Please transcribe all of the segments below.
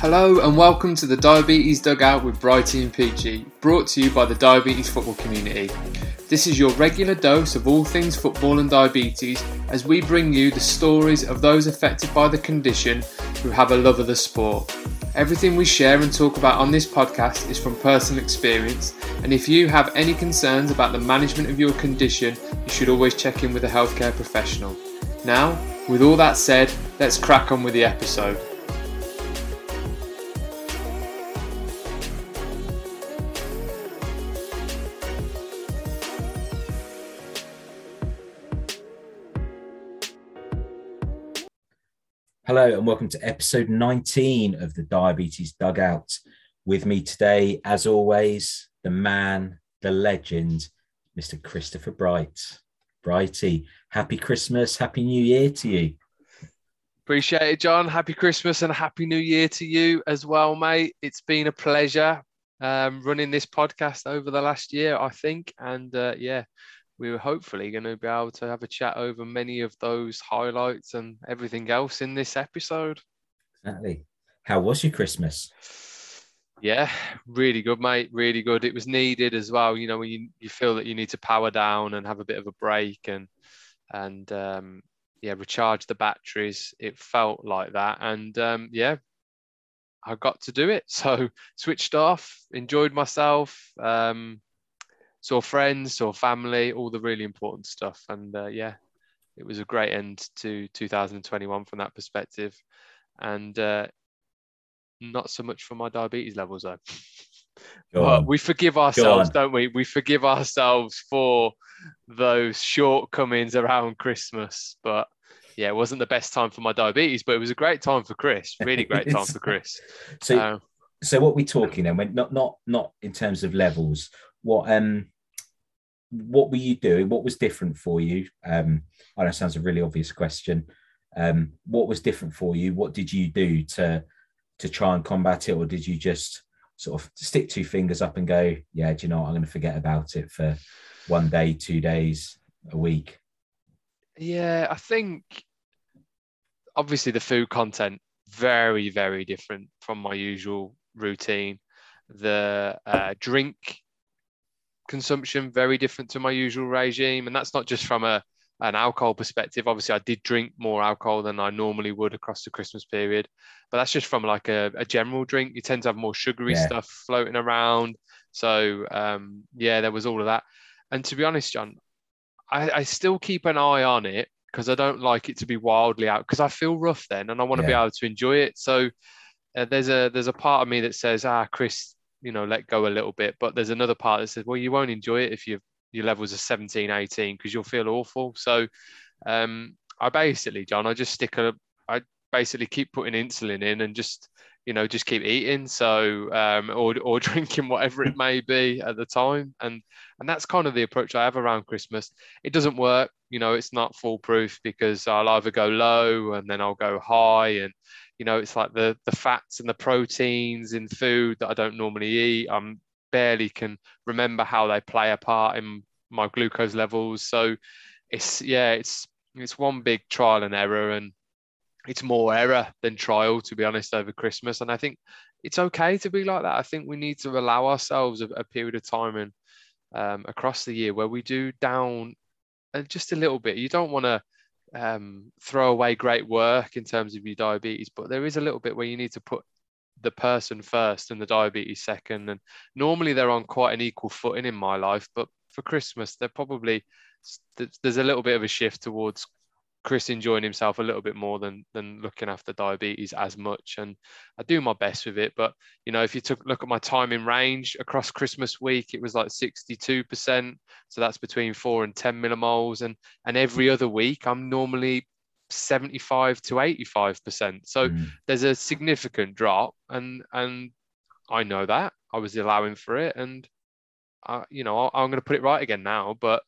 Hello and welcome to the Diabetes Dugout with Brighty and Peachy, brought to you by the diabetes football community. This is your regular dose of all things football and diabetes as we bring you the stories of those affected by the condition who have a love of the sport. Everything we share and talk about on this podcast is from personal experience, and if you have any concerns about the management of your condition, you should always check in with a healthcare professional. Now, with all that said, let's crack on with the episode. Hello, and welcome to episode 19 of the Diabetes Dugout. With me today, as always, the man, the legend, Mr. Christopher Bright. Brighty, happy Christmas, happy New Year to you. Appreciate it, John. Happy Christmas and happy New Year to you as well, mate. It's been a pleasure um, running this podcast over the last year, I think. And uh, yeah, we were hopefully going to be able to have a chat over many of those highlights and everything else in this episode. Exactly. How was your Christmas? Yeah, really good, mate. Really good. It was needed as well. You know, when you, you feel that you need to power down and have a bit of a break and and um, yeah, recharge the batteries. It felt like that, and um, yeah, I got to do it. So switched off, enjoyed myself. Um, saw friends, saw family, all the really important stuff. And uh, yeah, it was a great end to 2021 from that perspective. And uh, not so much for my diabetes levels though. but we forgive ourselves, don't we? We forgive ourselves for those shortcomings around Christmas. But yeah, it wasn't the best time for my diabetes, but it was a great time for Chris. Really great time for Chris. So, uh, so what we're talking then? When not not not in terms of levels. What um what were you doing? What was different for you? Um, I know it sounds a really obvious question. Um, what was different for you? What did you do to to try and combat it, or did you just sort of stick two fingers up and go, "Yeah, do you know what? I'm going to forget about it for one day, two days, a week"? Yeah, I think obviously the food content very very different from my usual routine. The uh, drink consumption very different to my usual regime, and that's not just from a an alcohol perspective. Obviously, I did drink more alcohol than I normally would across the Christmas period, but that's just from like a, a general drink. You tend to have more sugary yeah. stuff floating around. So um, yeah, there was all of that. And to be honest, John, I, I still keep an eye on it because I don't like it to be wildly out because I feel rough then and I want to yeah. be able to enjoy it. So uh, there's a there's a part of me that says, ah, Chris, you know let go a little bit. But there's another part that says well you won't enjoy it if you your levels are 17 18 because you'll feel awful. So um i basically john i just stick a i basically keep putting insulin in and just you know just keep eating. So um or, or drinking whatever it may be at the time. And and that's kind of the approach i have around christmas. It doesn't work you know it's not foolproof because i'll either go low and then i'll go high. And you know it's like the the fats and the proteins in food that i don't normally eat i'm barely can remember how they play a part in my glucose levels. So it's yeah it's it's one big trial and error and it's more error than trial to be honest over christmas. And i think it's okay to be like that. I think we need to allow ourselves a, a period of time and um, across the year where we do down uh, just a little bit you don't want to um, throw away great work in terms of your diabetes, but there is a little bit where you need to put the person first and the diabetes second. And normally they're on quite an equal footing in my life, but for Christmas, they're probably there's a little bit of a shift towards Chris enjoying himself a little bit more than than looking after diabetes as much. And I do my best with it. But you know, if you took look at my time in range across Christmas week, it was like 62%. So that's between four and 10 millimoles. And and every other week I'm normally 75 to 85%. So mm. there's a significant drop. And and I know that. I was allowing for it. And I, you know, I'm going to put it right again now. But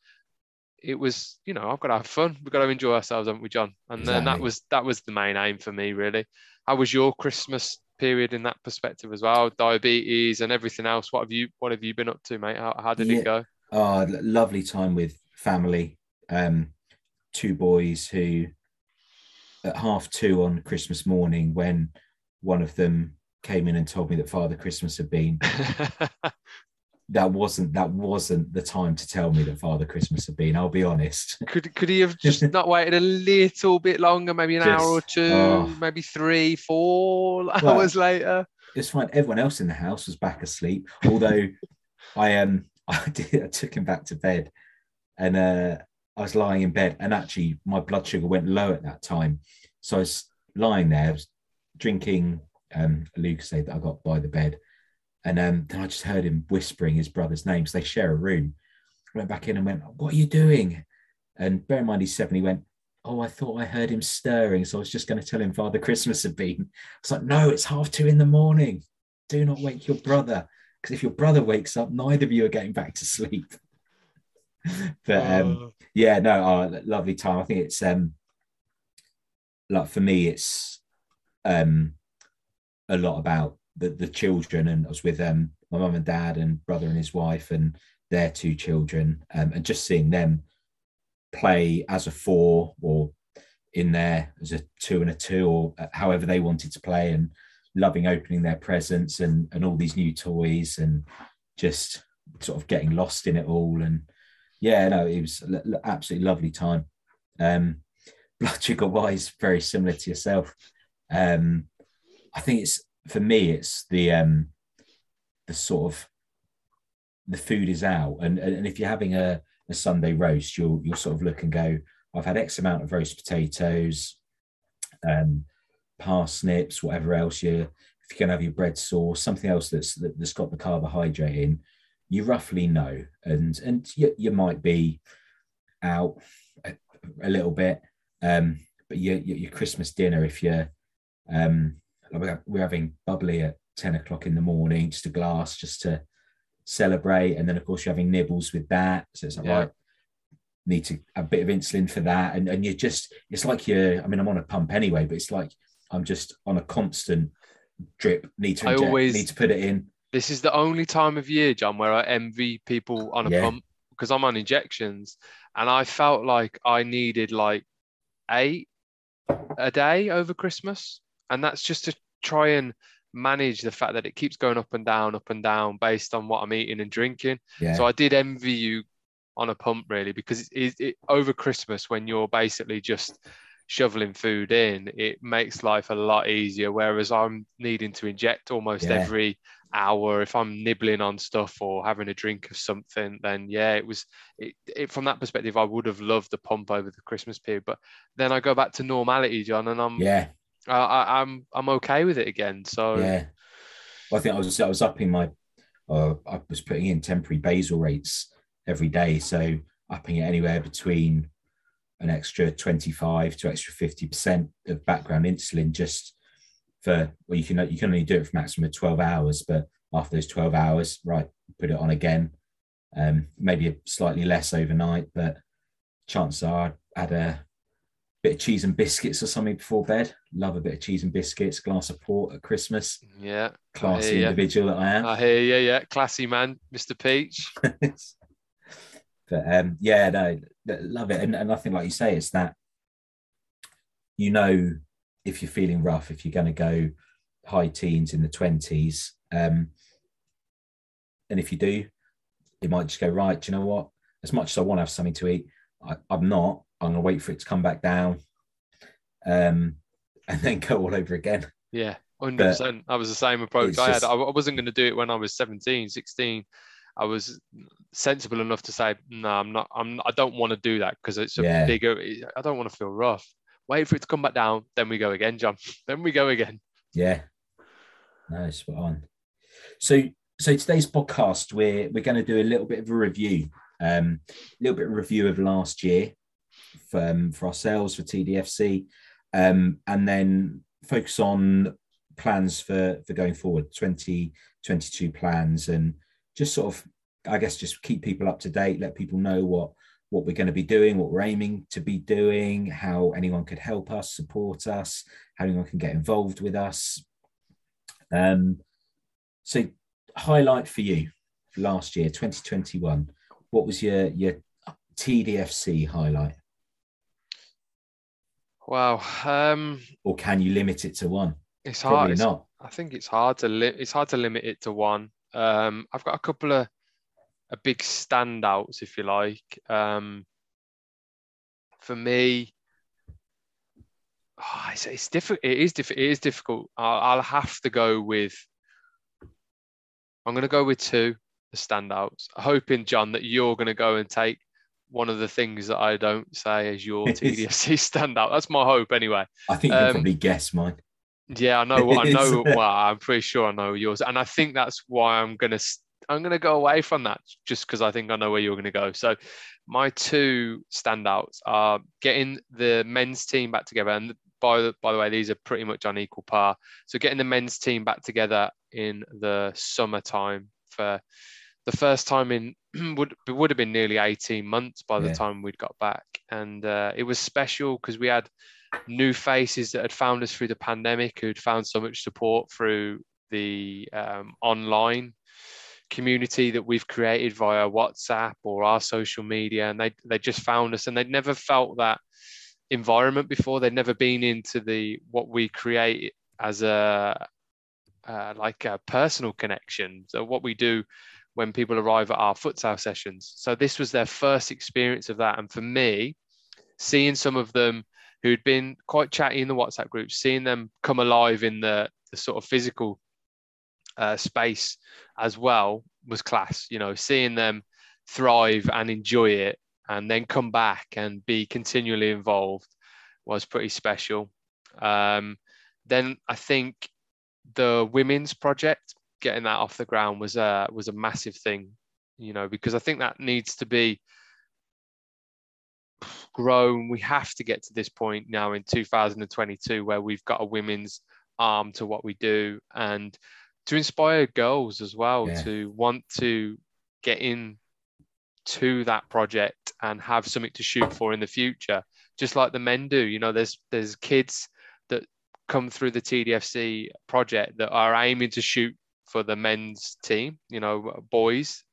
it was, you know, I've got to have fun. We've got to enjoy ourselves, haven't we, John? And exactly. then that was that was the main aim for me, really. How was your Christmas period in that perspective as well? Diabetes and everything else. What have you What have you been up to, mate? How, how did yeah. it go? Oh, lovely time with family. Um, two boys who, at half two on Christmas morning, when one of them came in and told me that Father Christmas had been, that wasn't that wasn't the time to tell me that Father Christmas had been. I'll be honest. could could he have just not waited a little bit longer, maybe an Just- hour or two, oh. maybe three, four Well, hours later? It's fine. Everyone else in the house was back asleep. Although I um I did I took him back to bed and uh I was lying in bed and actually my blood sugar went low at that time. So I was lying there, I was drinking um a Lucozade that I got by the bed. And um, then I just heard him whispering his brother's name. So they share a room. I went back in and went, What are you doing? And bear in mind he's seven, he went, Oh, I thought I heard him stirring. So I was just going to tell him Father Christmas had been. It's like, no, it's half two in the morning. Do not wake your brother. Because if your brother wakes up, neither of you are getting back to sleep. but um, Oh, yeah, no, oh, lovely time. I think it's um like for me, it's um a lot about the the children, and I was with um my mum and dad and brother and his wife and their two children, um, and just seeing them play as a four or in there as a two and a two or however they wanted to play and loving opening their presents and and all these new toys and just sort of getting lost in it all. And yeah no it was an absolutely lovely time. Um blood sugar wise very similar to yourself. Um i think it's for me it's the um the sort of the food is out. And and if you're having a, a sunday roast you'll you'll sort of look and go i've had x amount of roast potatoes um parsnips whatever else you if going to have your bread sauce something else that's that, that's got the carbohydrate in you roughly know. And and you, you might be out a, a little bit um but your, your your christmas dinner if you're um we're we're having bubbly at 10 o'clock in the morning just a glass just to celebrate. And then of course you're having nibbles with that. So it's like Yeah. right need to a bit of insulin for that. And and you're just it's like you're i mean i'm on a pump anyway but it's like i'm just on a constant drip. Need to I inject, always- need to put it in. This is the only time of year, John, where I envy people on a Yeah. pump because I'm on injections, and I felt like I needed like eight a day over Christmas, and that's just to try and manage the fact that it keeps going up and down, up and down based on what I'm eating and drinking. yeah So I did envy you on a pump really because it, it, it over Christmas when you're basically just shoveling food in, it makes life a lot easier. Whereas I'm needing to inject almost Yeah. every hour. If I'm nibbling on stuff or having a drink of something, then yeah, it was it, it from that perspective. I would have loved the pump over the Christmas period, but then I go back to normality, John, and I'm yeah I, I, I'm I'm okay with it again. So Yeah. Well, I think I was I was upping my uh, I was putting in temporary basal rates every day. So upping it anywhere between an extra 25 to extra 50% of background insulin just for well you can you can only do it for maximum of 12 hours, but after those 12 hours, right, put it on again. Um, maybe slightly less overnight, but chances are I had a bit of cheese and biscuits or something before bed. Love a bit of cheese and biscuits, glass of port at Christmas. yeah, Classy individual that I am. I hear you. Yeah, classy man, Mr. Peach. but um, yeah, no, love it. And, and I think, like you say, it's that you know if you're feeling rough, if you're going to go high teens in the twenties, um, and if you do, it might just go right. Do you know what? As much as I want to have something to eat, I, I'm not. I'm going to wait for it to come back down, um, and then go all over again. Yeah, 100%. That was the same approach I had. just- I I wasn't going to do it when I was 17, 16. I was sensible enough to say, no, I'm not, I'm, I don't want to do that because it's a Yeah. bigger, I don't want to feel rough. Wait for it to come back down. Then we go again, John. Then we go again. Yeah. No, spot on. So so today's podcast, we're we're going to do a little bit of a review, um, a little bit of review of last year for, um, for ourselves for TDFC, um, and then focus on plans for for going forward, 2022 plans, and just sort of, I guess, just keep people up to date, let people know what what we're going to be doing, what we're aiming to be doing, how anyone could help us, support us, how anyone can get involved with us. Um, so, highlight for you last year, 2021. What was your your TDFC highlight, Wow. Um, or can you limit it to one? it's Probably hard. It's, not. I think it's hard to li- it's hard to limit it to one. Um, I've got a couple of a big standouts, if you like. Um, for me, oh, it's, it's difficult. It is difficult. It is difficult. I'll, I'll have to go with. I'm going to go with two the standouts, hoping John that you're going to go and take one of the things that I don't say as your TDFC standout. That's my hope, anyway. I think you um, probably guess mine. Yeah, I know. I know. well, I'm pretty sure I know yours, and I think that's why I'm gonna I'm gonna go away from that just because I think I know where you're gonna go. So, my two standouts are getting the men's team back together, and by the by the way, these are pretty much on equal par. So, getting the men's team back together in the summertime for the first time in would would have been nearly 18 months by the yeah. time we'd got back, and uh, it was special because we had new faces that had found us through the pandemic, who'd found so much support through the um, online community that we've created via WhatsApp or our social media, and they they just found us, and they'd never felt that environment before. They'd never been into the what we create as a uh, like a personal connection. So what we do when people arrive at our futsal sessions. So this was their first experience of that, and for me, seeing some of them who'd been quite chatty in the WhatsApp group, seeing them come alive in the, the sort of physical uh, space as well was class. You know, seeing them thrive and enjoy it and then come back and be continually involved was pretty special. Um, then I think the women's project, getting that off the ground was a was a massive thing, you know, because I think that needs to be grown. We have to get to this point now in 2022 where we've got a women's arm to what we do and to inspire girls as well yeah. to want to get in to that project and have something to shoot for in the future just like the men do you know there's there's kids that come through the TDFC project that are aiming to shoot for the men's team you know boys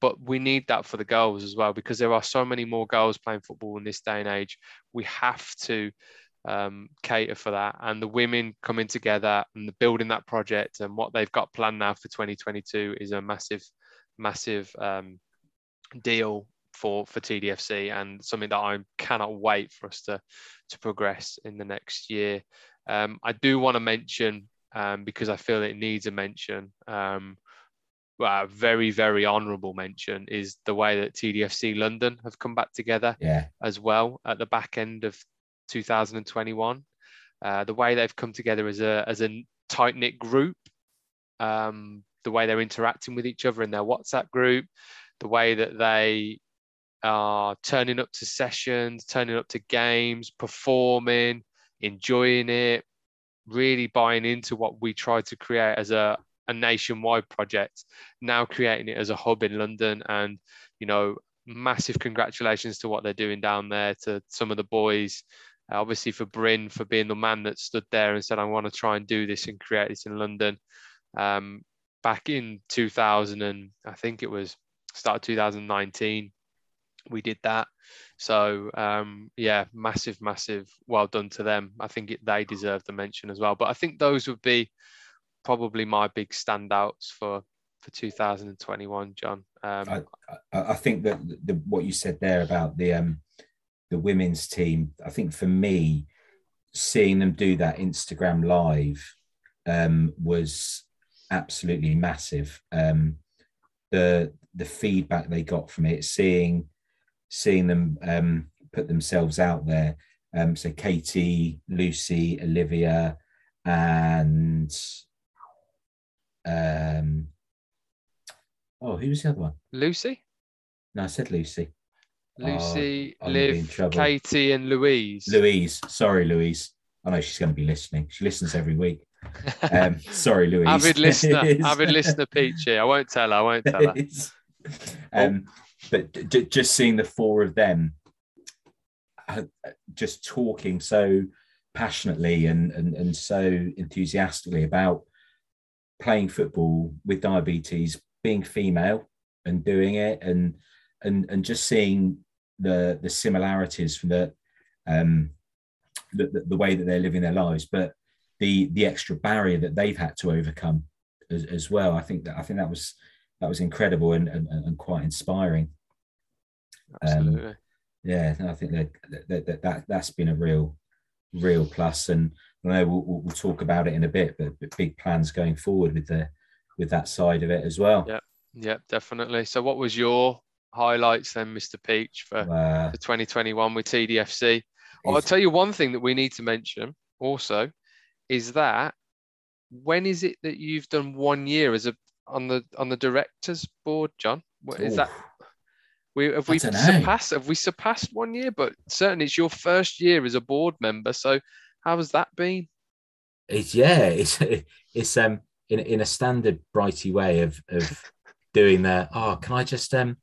but we need that for the girls as well because there are so many more girls playing football in this day and age. We have to um, cater for that, and the women coming together and the building that project and what they've got planned now for 2022 is a massive, massive um, deal for for TDFC and something that I cannot wait for us to to progress in the next year. Um, I do want to mention um, because I feel it needs a mention. Um, uh, very very honourable mention is the way that TDFC London have come back together yeah. as well at the back end of 2021. Uh, the way they've come together as a as a tight knit group, um, the way they're interacting with each other in their WhatsApp group, the way that they are turning up to sessions, turning up to games, performing, enjoying it, really buying into what we try to create as a a nationwide project, now creating it as a hub in London. And, you know, massive congratulations to what they're doing down there to some of the boys. Uh, obviously, for Bryn, for being the man that stood there and said, I want to try and do this and create this in London. Um, back in 2000, and I think it was start of 2019, we did that. So um, yeah, massive, massive, well done to them. I think it, they deserve the mention as well. But I think those would be probably my big standouts for for 2021, John. Um, I, I, think that the, what you said there about the um, the women's team, I think for me, seeing them do that Instagram live um, was absolutely massive. Um, the the feedback they got from it, seeing seeing them um, put themselves out there. Um, so Katie, Lucy, Olivia, and um, oh, who was the other one? Lucy. No, I said Lucy. Lucy, oh, Liv, Katie, and Louise. Louise, sorry, Louise. I know she's going to be listening. She listens every week. Um, sorry, Louise. avid listener, avid listener, Peachy. I won't tell her. I won't tell her. um, but d- just seeing the four of them, uh, just talking so passionately and, and and so enthusiastically about playing football with diabetes, being female and doing it, and and and just seeing the the similarities from the um the, the, the way that they're living their lives, but the the extra barrier that they've had to overcome as, as well. I think that I think that was that was incredible and and, and quite inspiring. Absolutely. Um, yeah, I think that, that that that that's been a real real plus, and I know we'll, we'll talk about it in a bit, but, but big plans going forward with the with that side of it as well. Yeah, yeah, definitely. So, what was your highlights then, Mr. Peach, for, uh, for 2021 with TDFC? Well, I'll tell you one thing that we need to mention also is that when is it that you've done one year as a on the on the directors board, John? What is Ooh. that? We have we surpassed have we surpassed one year? But certainly it's your first year as a board member. So how has that been? It's yeah, it's it's um in in a standard brighty way of of doing the oh can I just um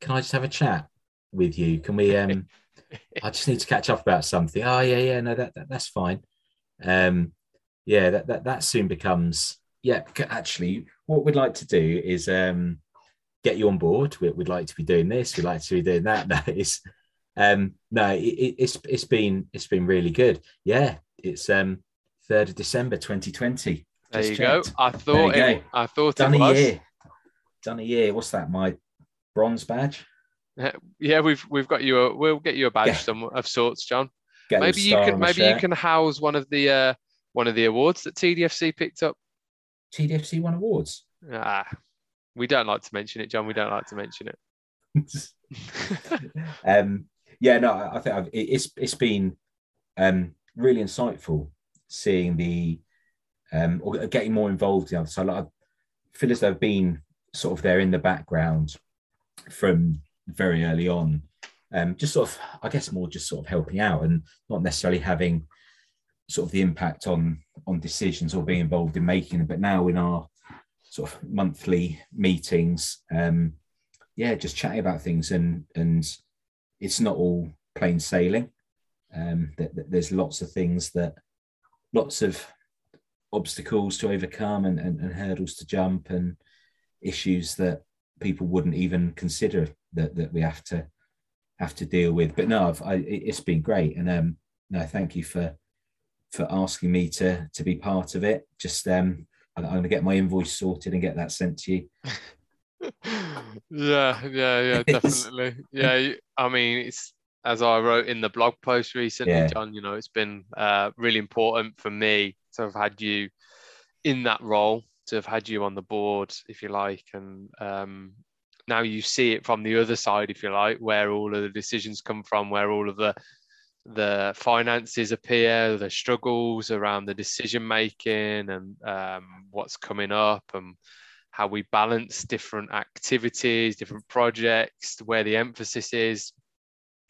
can I just have a chat with you? Can we um I just need to catch up about something. Oh yeah, yeah, no, that, that that's fine. Um yeah, that, that that soon becomes yeah, actually what we'd like to do is um get you on board. We, would like to be doing this. We'd like to be doing that. No, it's um, no, it, it's it's been it's been really good. Yeah, it's um third of December, twenty twenty. There you checked. go. I thought it, I thought done it a year. Done a year. What's that? My bronze badge. Yeah, we've we've got you. A, we'll get you a badge some of sorts, John. Get maybe you can maybe you can house one of the uh, one of the awards that TDFC picked up. TDFC won awards. Ah, we don't like to mention it, John. We don't like to mention it. um, yeah, no, I think I've, it's it's been um, really insightful seeing the um, or getting more involved in. So like, I feel as though I've been sort of there in the background from very early on. Um, just sort of, I guess, more just sort of helping out and not necessarily having sort of the impact on on decisions or being involved in making them. But now in our sort of monthly meetings, um, yeah, just chatting about things and and it's not all plain sailing. Um, there's lots of things that lots of obstacles to overcome and, and, and, hurdles to jump and issues that people wouldn't even consider that, that we have to have to deal with. But no, I've, I, it's been great, and um, no, thank you for for asking me to to be part of it. Just um, I'm going to get my invoice sorted and get that sent to you. yeah, yeah, yeah, definitely. yeah, I mean, it's as I wrote in the blog post recently, yeah. John. You know, it's been uh, really important for me to have had you in that role, to have had you on the board, if you like, and um, now you see it from the other side, if you like, where all of the decisions come from, where all of the the finances appear, the struggles around the decision making, and um, what's coming up, and how we balance different activities, different projects, where the emphasis is.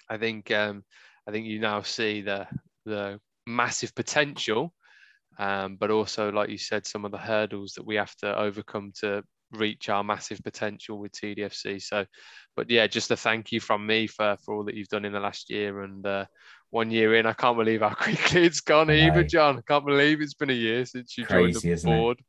I think um, I think you now see the the massive potential, um, but also, like you said, some of the hurdles that we have to overcome to reach our massive potential with TDFC. So, but yeah, just a thank you from me for for all that you've done in the last year and uh, one year in. I can't believe how quickly it's gone, either, John. I can't believe it's been a year since you Crazy, joined the board.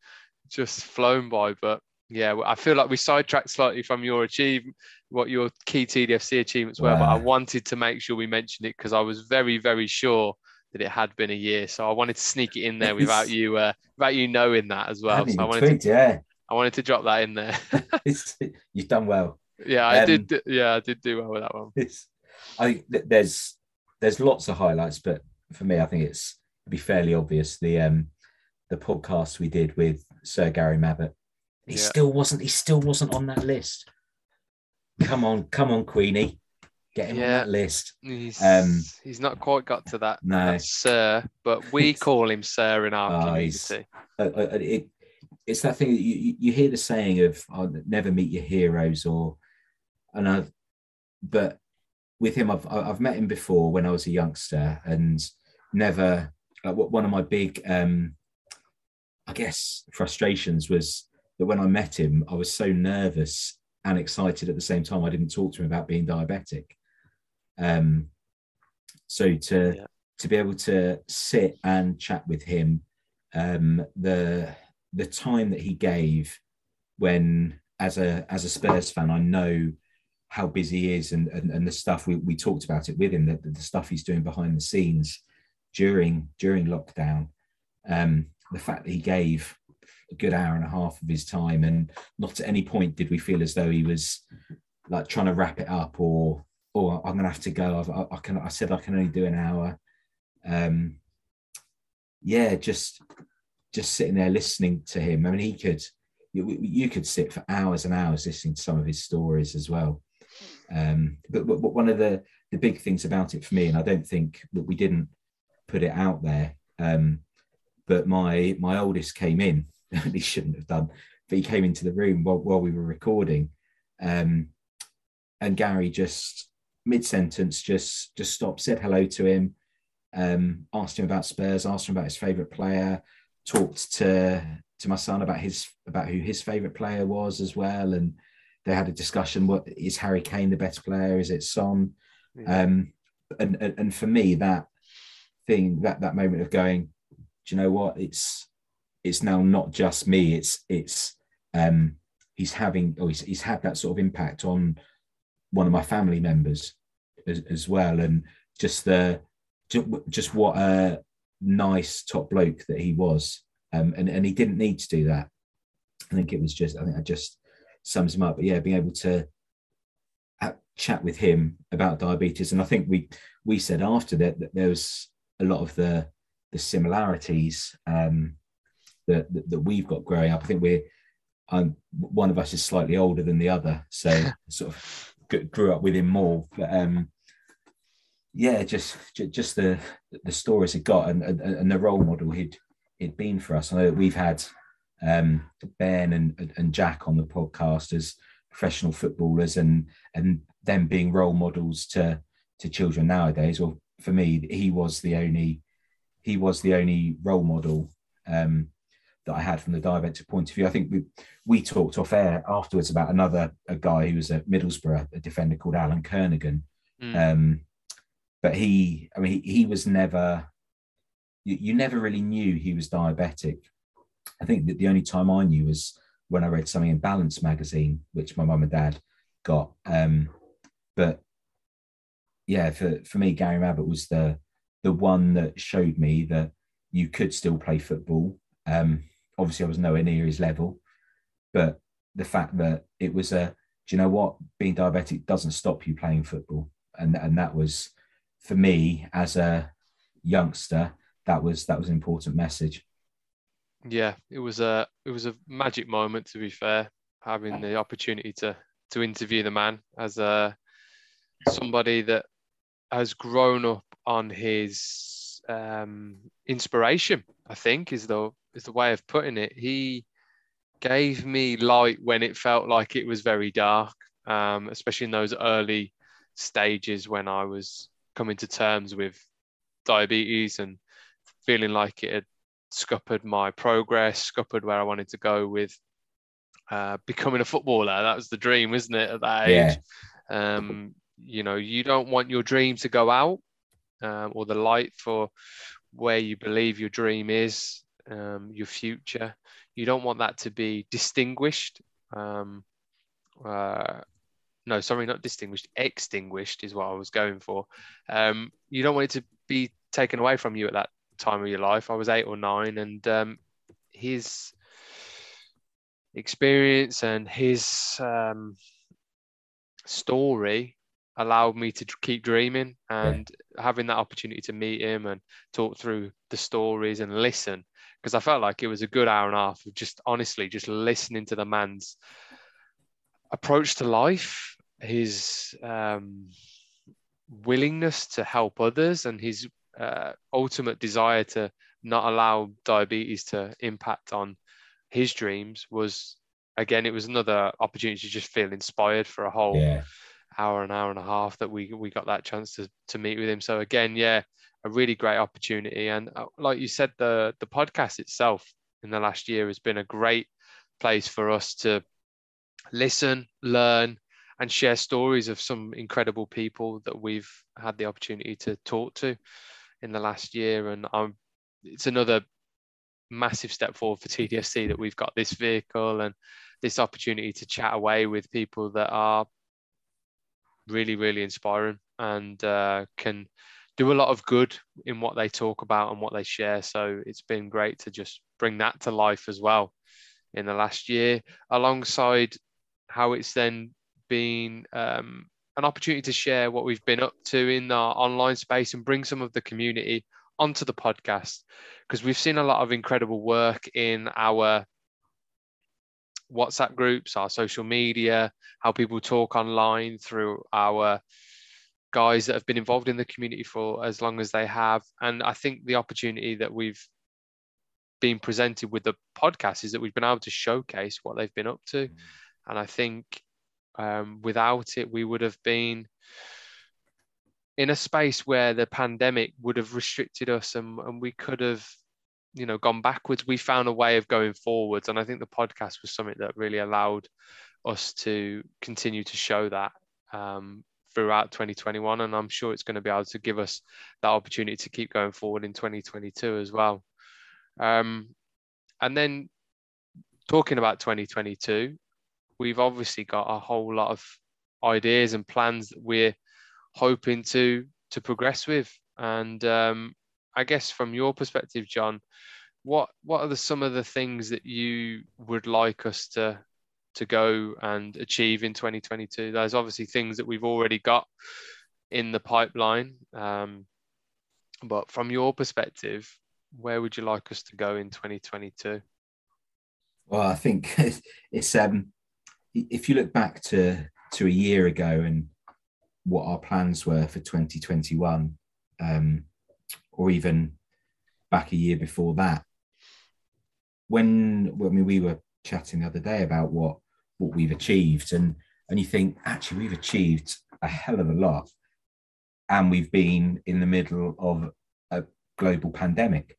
Just flown by, but yeah, I feel like we sidetracked slightly from your achievement, what your key TDFC achievements were, wow. but I wanted to make sure we mentioned it because I was very, very sure that it had been a year. So I wanted to sneak it in there without you, uh, without you knowing that as well. So I wanted tweaked, to, yeah. I wanted to drop that in there. You've done well. Yeah, I um, did. Yeah, I did do well with that one. I think there's there's lots of highlights, but for me, I think it's be fairly obvious the um the podcast we did with Sir Gary Mabbutt. He yeah. still wasn't. He still wasn't on that list. Come on, come on, Queenie, get him yeah. on that list. He's, um, he's not quite got to that, no. that Sir, but we call him Sir in our oh, community. Uh, uh, it, it's that thing that you, you hear the saying of oh, never meet your heroes or and I've but with him. I've I've met him before when I was a youngster and never uh, one of my big um I guess frustrations was that when I met him I was so nervous and excited at the same time. I didn't talk to him about being diabetic. Um so to yeah. to be able to sit and chat with him um the the time that he gave when as a as a Spurs fan, I know how busy he is and, and, and the stuff we, we talked about it with him, the, the stuff he's doing behind the scenes during during lockdown. um, the fact that he gave a good hour and a half of his time, and not at any point did we feel as though he was like trying to wrap it up or or I'm gonna have to go. I've, I, can. I said I can only do an hour. Um, yeah, just just sitting there listening to him. I mean, he could. You, you could sit for hours and hours listening to some of his stories as well. Um, but, but, but one of the the big things about it for me, and I don't think that we didn't put it out there. Um, but my my oldest came in. he shouldn't have done, but he came into the room while, while we were recording, um, and Gary just mid sentence just just stopped, said hello to him, um, asked him about Spurs, asked him about his favourite player, talked to to my son about his about who his favourite player was as well, and they had a discussion. What is Harry Kane the better player? Is it Son? Yeah. Um, and, and and for me that thing that that moment of going do you know what it's it's now not just me it's it's um he's having or he's, he's had that sort of impact on one of my family members as, as well and just the just what a nice top bloke that he was um and, and he didn't need to do that i think it was just i think i just sums him up but yeah being able to chat with him about diabetes and i think we we said after that that there was a lot of the the similarities um, that, that, that we've got growing up. I think we're um, one of us is slightly older than the other, so sort of grew up with him more. But um, yeah, just just the the stories he got and, and, and the role model he'd he'd been for us. I know that we've had um, Ben and and Jack on the podcast as professional footballers and and them being role models to to children nowadays. Well, for me, he was the only he was the only role model um, that I had from the diabetic point of view. I think we we talked off air afterwards about another a guy who was at Middlesbrough, a defender called Alan Kernaghan. Mm. Um, but he, I mean, he, he was never. You, you never really knew he was diabetic. I think that the only time I knew was when I read something in Balance magazine, which my mum and dad got. Um, but yeah, for, for me, Gary Mabbutt was the the one that showed me that you could still play football. Um, obviously, I was nowhere near his level, but the fact that it was a, do you know what? Being diabetic doesn't stop you playing football, and and that was for me as a youngster. That was that was an important message. Yeah, it was a it was a magic moment. To be fair, having the opportunity to to interview the man as a somebody that has grown up on his um, inspiration. I think is the is the way of putting it. He gave me light when it felt like it was very dark, um, especially in those early stages when I was coming to terms with diabetes and feeling like it had scuppered my progress, scuppered where I wanted to go with uh, becoming a footballer. That was the dream, isn't it, at that age? Yeah. Um, you know you don't want your dream to go out um, or the light for where you believe your dream is um, your future you don't want that to be distinguished um, uh, no sorry not distinguished extinguished is what i was going for um, you don't want it to be taken away from you at that time of your life i was eight or nine and um, his experience and his um, story allowed me to keep dreaming and yeah. having that opportunity to meet him and talk through the stories and listen because I felt like it was a good hour and a half of just honestly just listening to the man's approach to life, his um, willingness to help others, and his uh, ultimate desire to not allow diabetes to impact on his dreams was again it was another opportunity to just feel inspired for a whole yeah hour, an hour and a half that we we got that chance to to meet with him. So again, yeah, a really great opportunity. And uh, like you said, the the podcast itself in the last year has been a great place for us to listen, learn, and share stories of some incredible people that we've had the opportunity to talk to in the last year. And I'm, it's another massive step forward for TDFC that we've got this vehicle and this opportunity to chat away with people that are really, really inspiring and uh, can do a lot of good in what they talk about and what they share. So it's been great to just bring that to life as well in the last year, alongside how it's then been um, an opportunity to share what we've been up to in our online space and bring some of the community onto the podcast because we've seen a lot of incredible work in our WhatsApp groups, our social media, how people talk online through our guys that have been involved in the community for as long as they have. And I think the opportunity that we've been presented with the podcast is that we've been able to showcase what they've been up to. Mm. And I think um, without it, we would have been in a space where the pandemic would have restricted us and, and we could have you know gone backwards. We found a way of going forwards. And i think the podcast was something that really allowed us to continue to show that um, throughout 2021 and i'm sure it's going to be able to give us that opportunity to keep going forward in 2022 as well. Um, and then talking about 2022 we've obviously got a whole lot of ideas and plans that we're hoping to to progress with and um, I guess from your perspective, John, what what are the, some of the things that you would like us to to go and achieve in 2022? There's obviously things that we've already got in the pipeline, um, but from your perspective, where would you like us to go in 2022? Well, I think it's um, if you look back to to a year ago and what our plans were for 2021. Um, or even back a year before that. When I mean, we were chatting the other day about what what we've achieved, and and you think actually we've achieved a hell of a lot, and we've been in the middle of a global pandemic,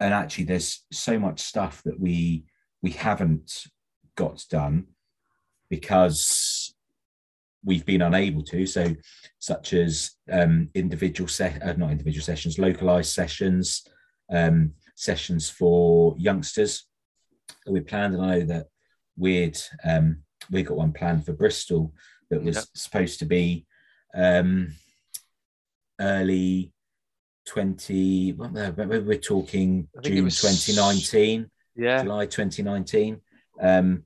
and actually there's so much stuff that we we haven't got done because we've been unable to. So, such as um, individual set, uh, not individual sessions, localized sessions, um, sessions for youngsters that we planned. And I know that we'd um, we got one planned for Bristol that was yep. supposed to be um, early 20 we're talking june was, 2019 yeah july 2019 um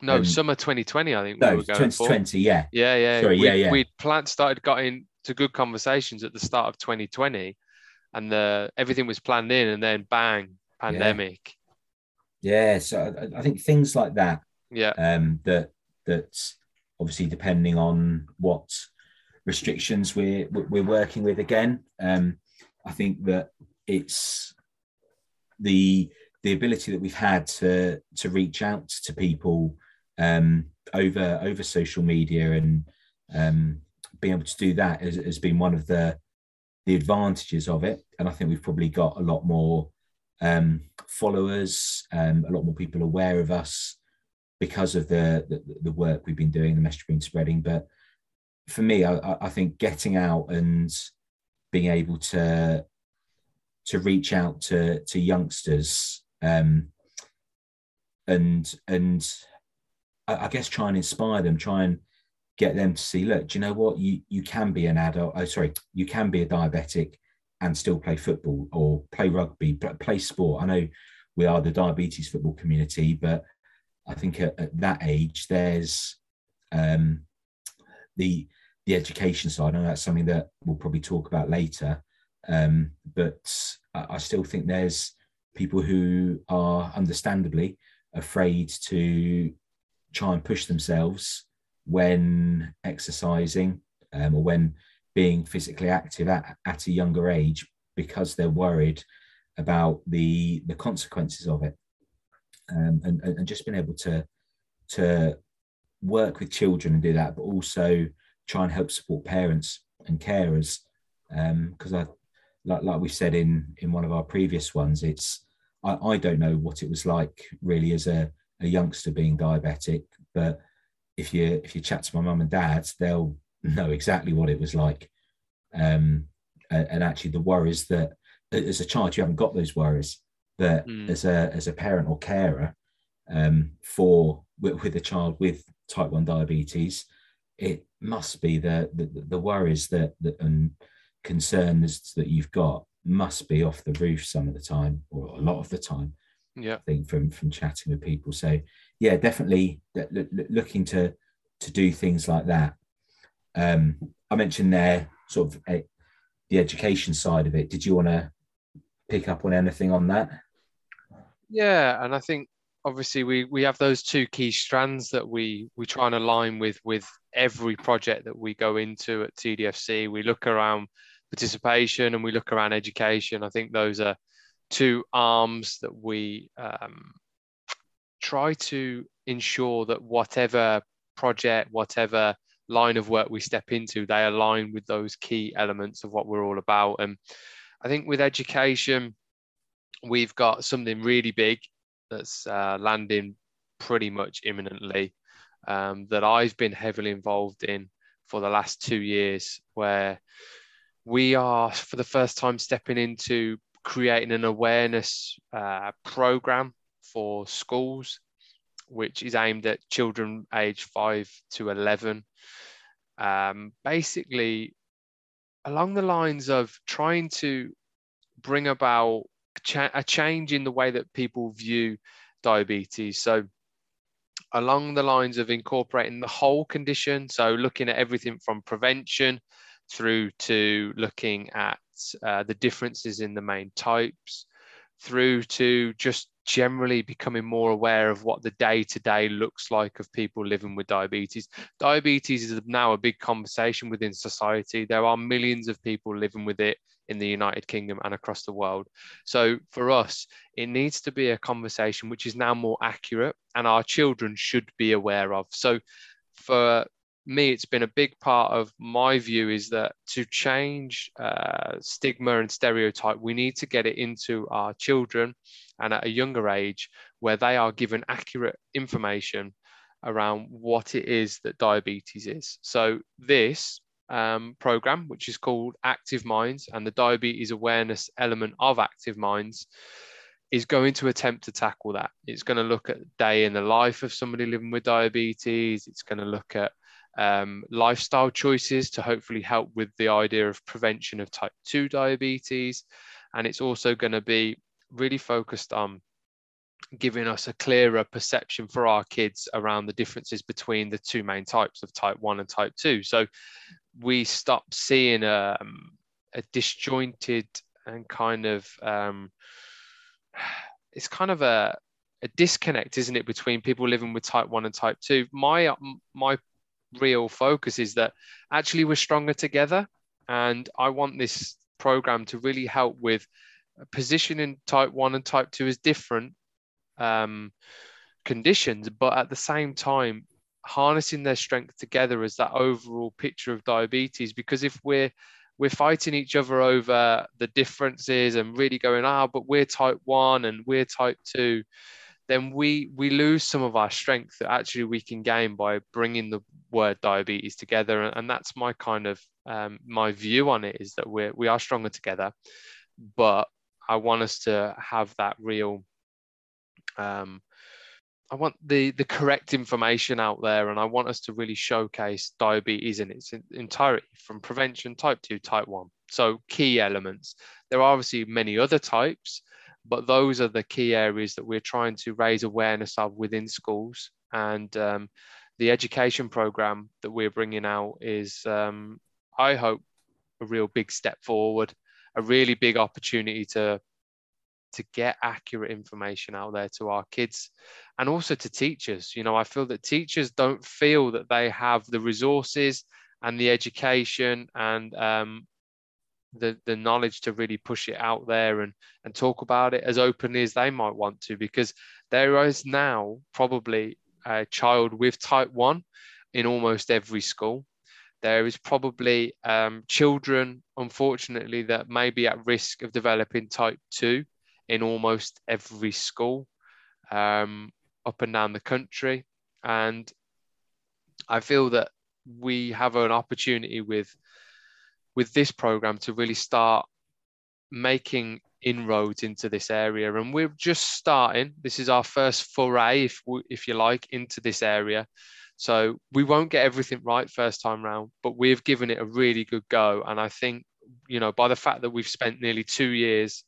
no, um, summer 2020, I think. No, we 2020, yeah. Yeah, yeah. Sorry, we, yeah, yeah. We'd planned, started getting to good conversations at the start of 2020, and the everything was planned in, and then bang, pandemic. Yeah, yeah so I, I, think things like that. Yeah. Um, that that's obviously depending on what restrictions we're we're working with again. Um, I think that it's the the ability that we've had to to reach out to people um, over over social media and um, being able to do that has, has, been one of the the advantages of it. And I think we've probably got a lot more um, followers, um, a lot more people aware of us because of the, the, the work we've been doing, the message we've been spreading. But for me, I, I think getting out and being able to to reach out to to youngsters um, and and I, I, guess try and inspire them, try and get them to see, look, do you know what? You you can be an adult. Oh, sorry, you can be a diabetic and still play football or play rugby, play sport. I know we are the diabetes football community, but I think at, at that age, there's um, the the education side. I know that's something that we'll probably talk about later, um, but I, I still think there's people who are understandably afraid to try and push themselves when exercising um, or when being physically active at, at a younger age because they're worried about the the consequences of it. Um, and, and just being able to to work with children and do that but also try and help support parents and carers. Because um, I like, like we said in in one of our previous ones it's I, I don't know what it was like really as a, a youngster being diabetic, but if you if you chat to my mum and dad, they'll know exactly what it was like. Um, and, and, actually, the worries that as a child you haven't got those worries, but mm. as a as a parent or carer um, for with, with, a child with type one diabetes, it must be the the, the worries that, that and concerns that you've got must be off the roof some of the time or a lot of the time. Yeah. I think from from chatting with people. So yeah definitely looking to to do things like that. Um i mentioned there sort of a, the education side of it. Did you want to pick up on anything on that? Yeah and i think obviously we we have those two key strands that we we try and align with with every project that we go into at tdfc we look around participation and we look around education. I think those are two arms that we um, try to ensure that whatever project, whatever line of work we step into, they align with those key elements of what we're all about. And I think with education, we've got something really big that's uh, landing pretty much imminently um, that I've been heavily involved in for the last two years, where we are for the first time stepping into creating an awareness uh, program for schools, which is aimed at children aged 5 to 11. Um, basically, along the lines of trying to bring about a, cha- a change in the way that people view diabetes. So, along the lines of incorporating the whole condition, so looking at everything from prevention through to looking at uh, the differences in the main types, through to just generally becoming more aware of what the day to day looks like of people living with diabetes. Diabetes is now a big conversation within society. There are millions of people living with it in the United Kingdom and across the world. So for us, it needs to be a conversation which is now more accurate and our children should be aware of. So for me, it's been a big part of my view is that to change uh, stigma and stereotype, we need to get it into our children and at a younger age where they are given accurate information around what it is that diabetes is. So, this um, program, which is called Active Minds, and the diabetes awareness element of Active Minds, is going to attempt to tackle that. It's going to look at day in the life of somebody living with diabetes. It's going to look at um, lifestyle choices to hopefully help with the idea of prevention of type 2 diabetes. And it's also going to be really focused on giving us a clearer perception for our kids around the differences between the two main types of type 1 and type 2. So we stop seeing a, um, a disjointed and kind of um, it's kind of a a disconnect, isn't it, between people living with type one and type two? My my real focus is that actually we're stronger together. And I want this program to really help with positioning type one and type two as different um, conditions, but at the same time, harnessing their strength together as that overall picture of diabetes. Because if we're we're fighting each other over the differences and really going, ah, but we're type one and we're type two, then we we lose some of our strength that actually we can gain by bringing the word diabetes together. And that's my kind of um, my view on it is that we're we are stronger together but i want us to have that real um, i want the the correct information out there and i want us to really showcase diabetes in its entirety from prevention type 2 type 1 so key elements. There are obviously many other types but those are the key areas that we're trying to raise awareness of within schools. And um, the education program that we're bringing out is, um, I hope, a real big step forward, a really big opportunity to to get accurate information out there to our kids and also to teachers. You know, I feel that teachers don't feel that they have the resources and the education and um, the the knowledge to really push it out there and and talk about it as openly as they might want to because there is now probably a child with type 1 in almost every school. There is probably um, children unfortunately that may be at risk of developing type 2 in almost every school um, up and down the country. And i feel that we have an opportunity with with this program to really start making inroads into this area. And we're just starting. This is our first foray if if you like into this area. So we won't get everything right first time round, but we've given it a really good go. And I think, you know, by the fact that we've spent nearly two years,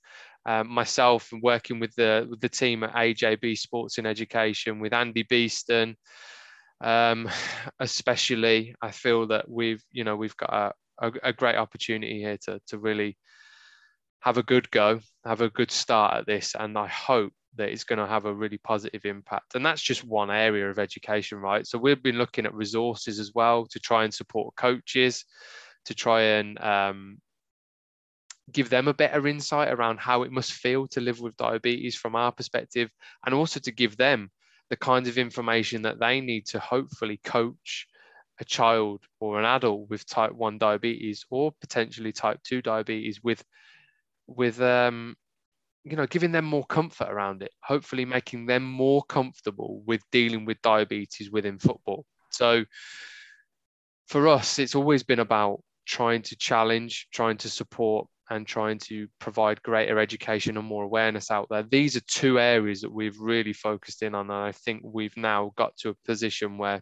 um, myself and working with the with the team at AJB Sports in Education with Andy Beeston, um, especially, I feel that we've, you know, we've got a, a, a great opportunity here to to really have a good go, have a good start at this, and I hope that it's going to have a really positive impact. And that's just one area of education, right? So we've been looking at resources as well to try and support coaches, to try and um, give them a better insight around how it must feel to live with diabetes from our perspective, and also to give them the kinds of information that they need to hopefully coach a child or an adult with type 1 diabetes or potentially type 2 diabetes with with um, you know giving them more comfort around it hopefully making them more comfortable with dealing with diabetes within football. So for us it's always been about trying to challenge trying to support and trying to provide greater education and more awareness out there. These are two areas that we've really focused in on and i think we've now got to a position where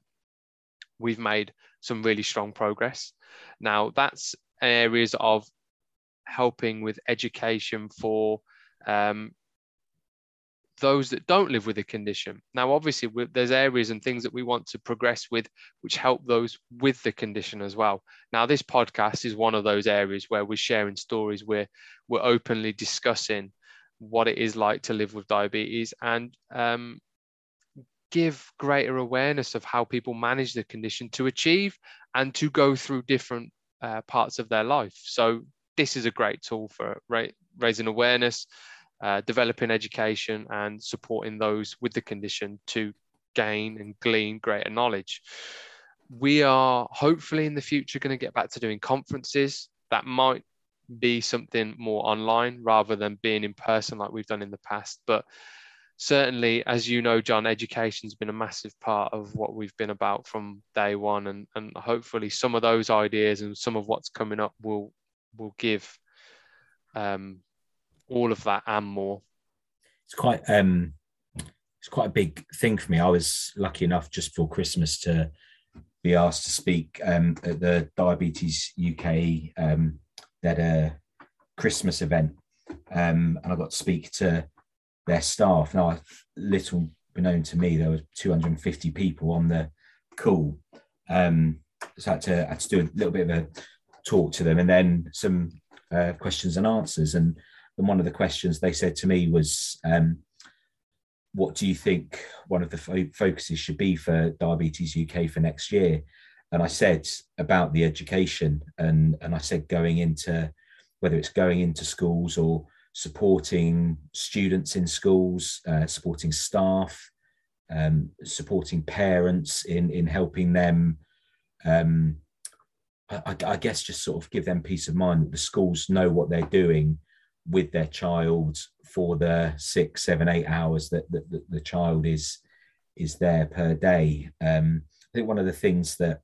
we've made some really strong progress now that's areas of helping with education for um, those that don't live with a condition. Now, obviously, there's areas and things that we want to progress with, which help those with the condition as well. Now, this podcast is one of those areas where we're sharing stories, where we're openly discussing what it is like to live with diabetes and um, give greater awareness of how people manage the condition to achieve and to go through different uh, parts of their life. So, this is a great tool for raising awareness, uh, developing education, and supporting those with the condition to gain and glean greater knowledge. We are hopefully in the future going to get back to doing conferences. That might be something more online rather than being in person like we've done in the past. But certainly, as you know, John, education's been a massive part of what we've been about from day one. And, and hopefully, some of those ideas and some of what's coming up will will give um, all of that and more. It's quite um, it's quite a big thing for me. I was lucky enough just for Christmas to be asked to speak um, at the Diabetes UK um, that a Christmas event, um, and I got to speak to their staff. Now, little known to me, there were 250 people on the call. Um, so I had to, I had to do a little bit of a talk to them and then some uh, questions and answers. And, and one of the questions they said to me was, um, what do you think one of the fo- focuses should be for Diabetes UK for next year? And I said about the education, and, and I said going into whether it's going into schools or supporting students in schools, uh, supporting staff, um, supporting parents in in helping them um, I, I, guess just sort of give them peace of mind that the schools know what they're doing with their child for the six, seven, eight hours that, that, that the child is is there per day. Um, I think one of the things that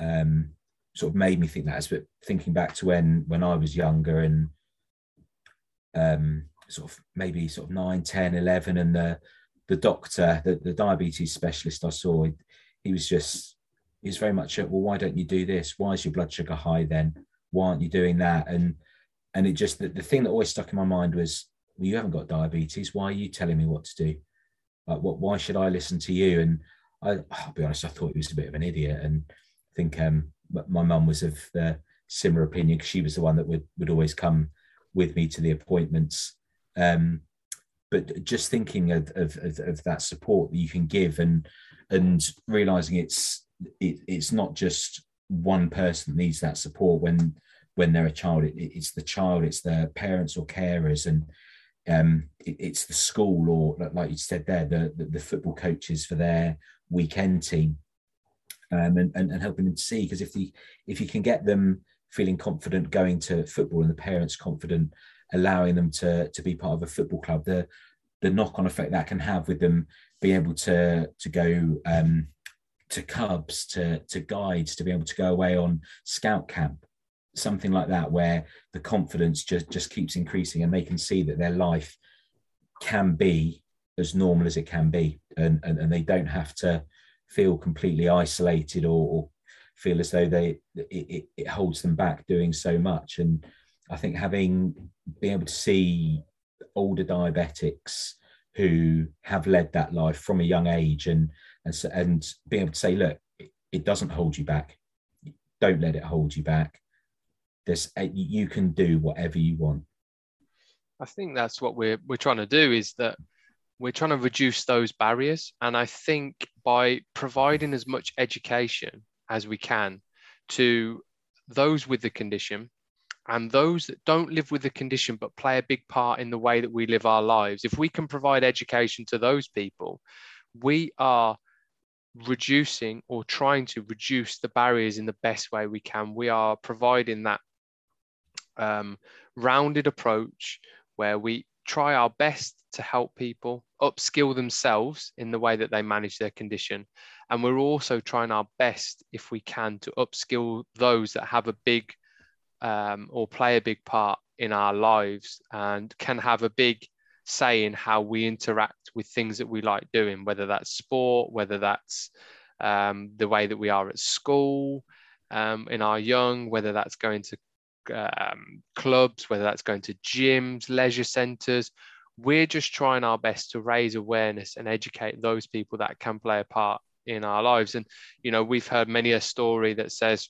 um, sort of made me think that is but thinking back to when when I was younger and um, sort of maybe sort of 9, 10, 11 and the the doctor, the, the diabetes specialist I saw, he was just he was very much a, well, why don't you do this? Why is your blood sugar high then? Why aren't you doing that? And and it just the, the thing that always stuck in my mind was, well, you haven't got diabetes. Why are you telling me what to do? Like, what? Why should I listen to you? And I, will be honest, I thought he was a bit of an idiot, and I think um, my mum was of the similar opinion because she was the one that would would always come with me to the appointments. Um, but just thinking of, of, of, of that support that you can give and and realizing it's it, it's not just one person needs that support when when they're a child it, it's the child it's their parents or carers and um, it, it's the school or like you said there the, the, the football coaches for their weekend team um, and, and, and helping them see because if the if you can get them feeling confident going to football and the parents confident allowing them to to be part of a football club the the knock on effect that can have with them being able to to go um, to cubs to to guides to be able to go away on scout camp something like that where the confidence just just keeps increasing and they can see that their life can be as normal as it can be and and, and they don't have to feel completely isolated or, or feel as though they it, it, it holds them back doing so much. And I think having being able to see older diabetics who have led that life from a young age and and, and being able to say, look, it, doesn't hold you back. Don't let it hold you back. This you can do whatever you want. I think that's what we're we're trying to do is that we're trying to reduce those barriers. And I think by providing as much education as we can to those with the condition and those that don't live with the condition but play a big part in the way that we live our lives, if we can provide education to those people, we are reducing or trying to reduce the barriers in the best way we can. We are providing that um, rounded approach where we try our best to help people upskill themselves in the way that they manage their condition. And we're also trying our best, if we can, to upskill those that have a big um, or play a big part in our lives and can have a big say in how we interact with things that we like doing, whether that's sport, whether that's um, the way that we are at school um, in our young, whether that's going to um, clubs, whether that's going to gyms, leisure centres. We're just trying our best to raise awareness and educate those people that can play a part in our lives. And, you know, we've heard many a story that says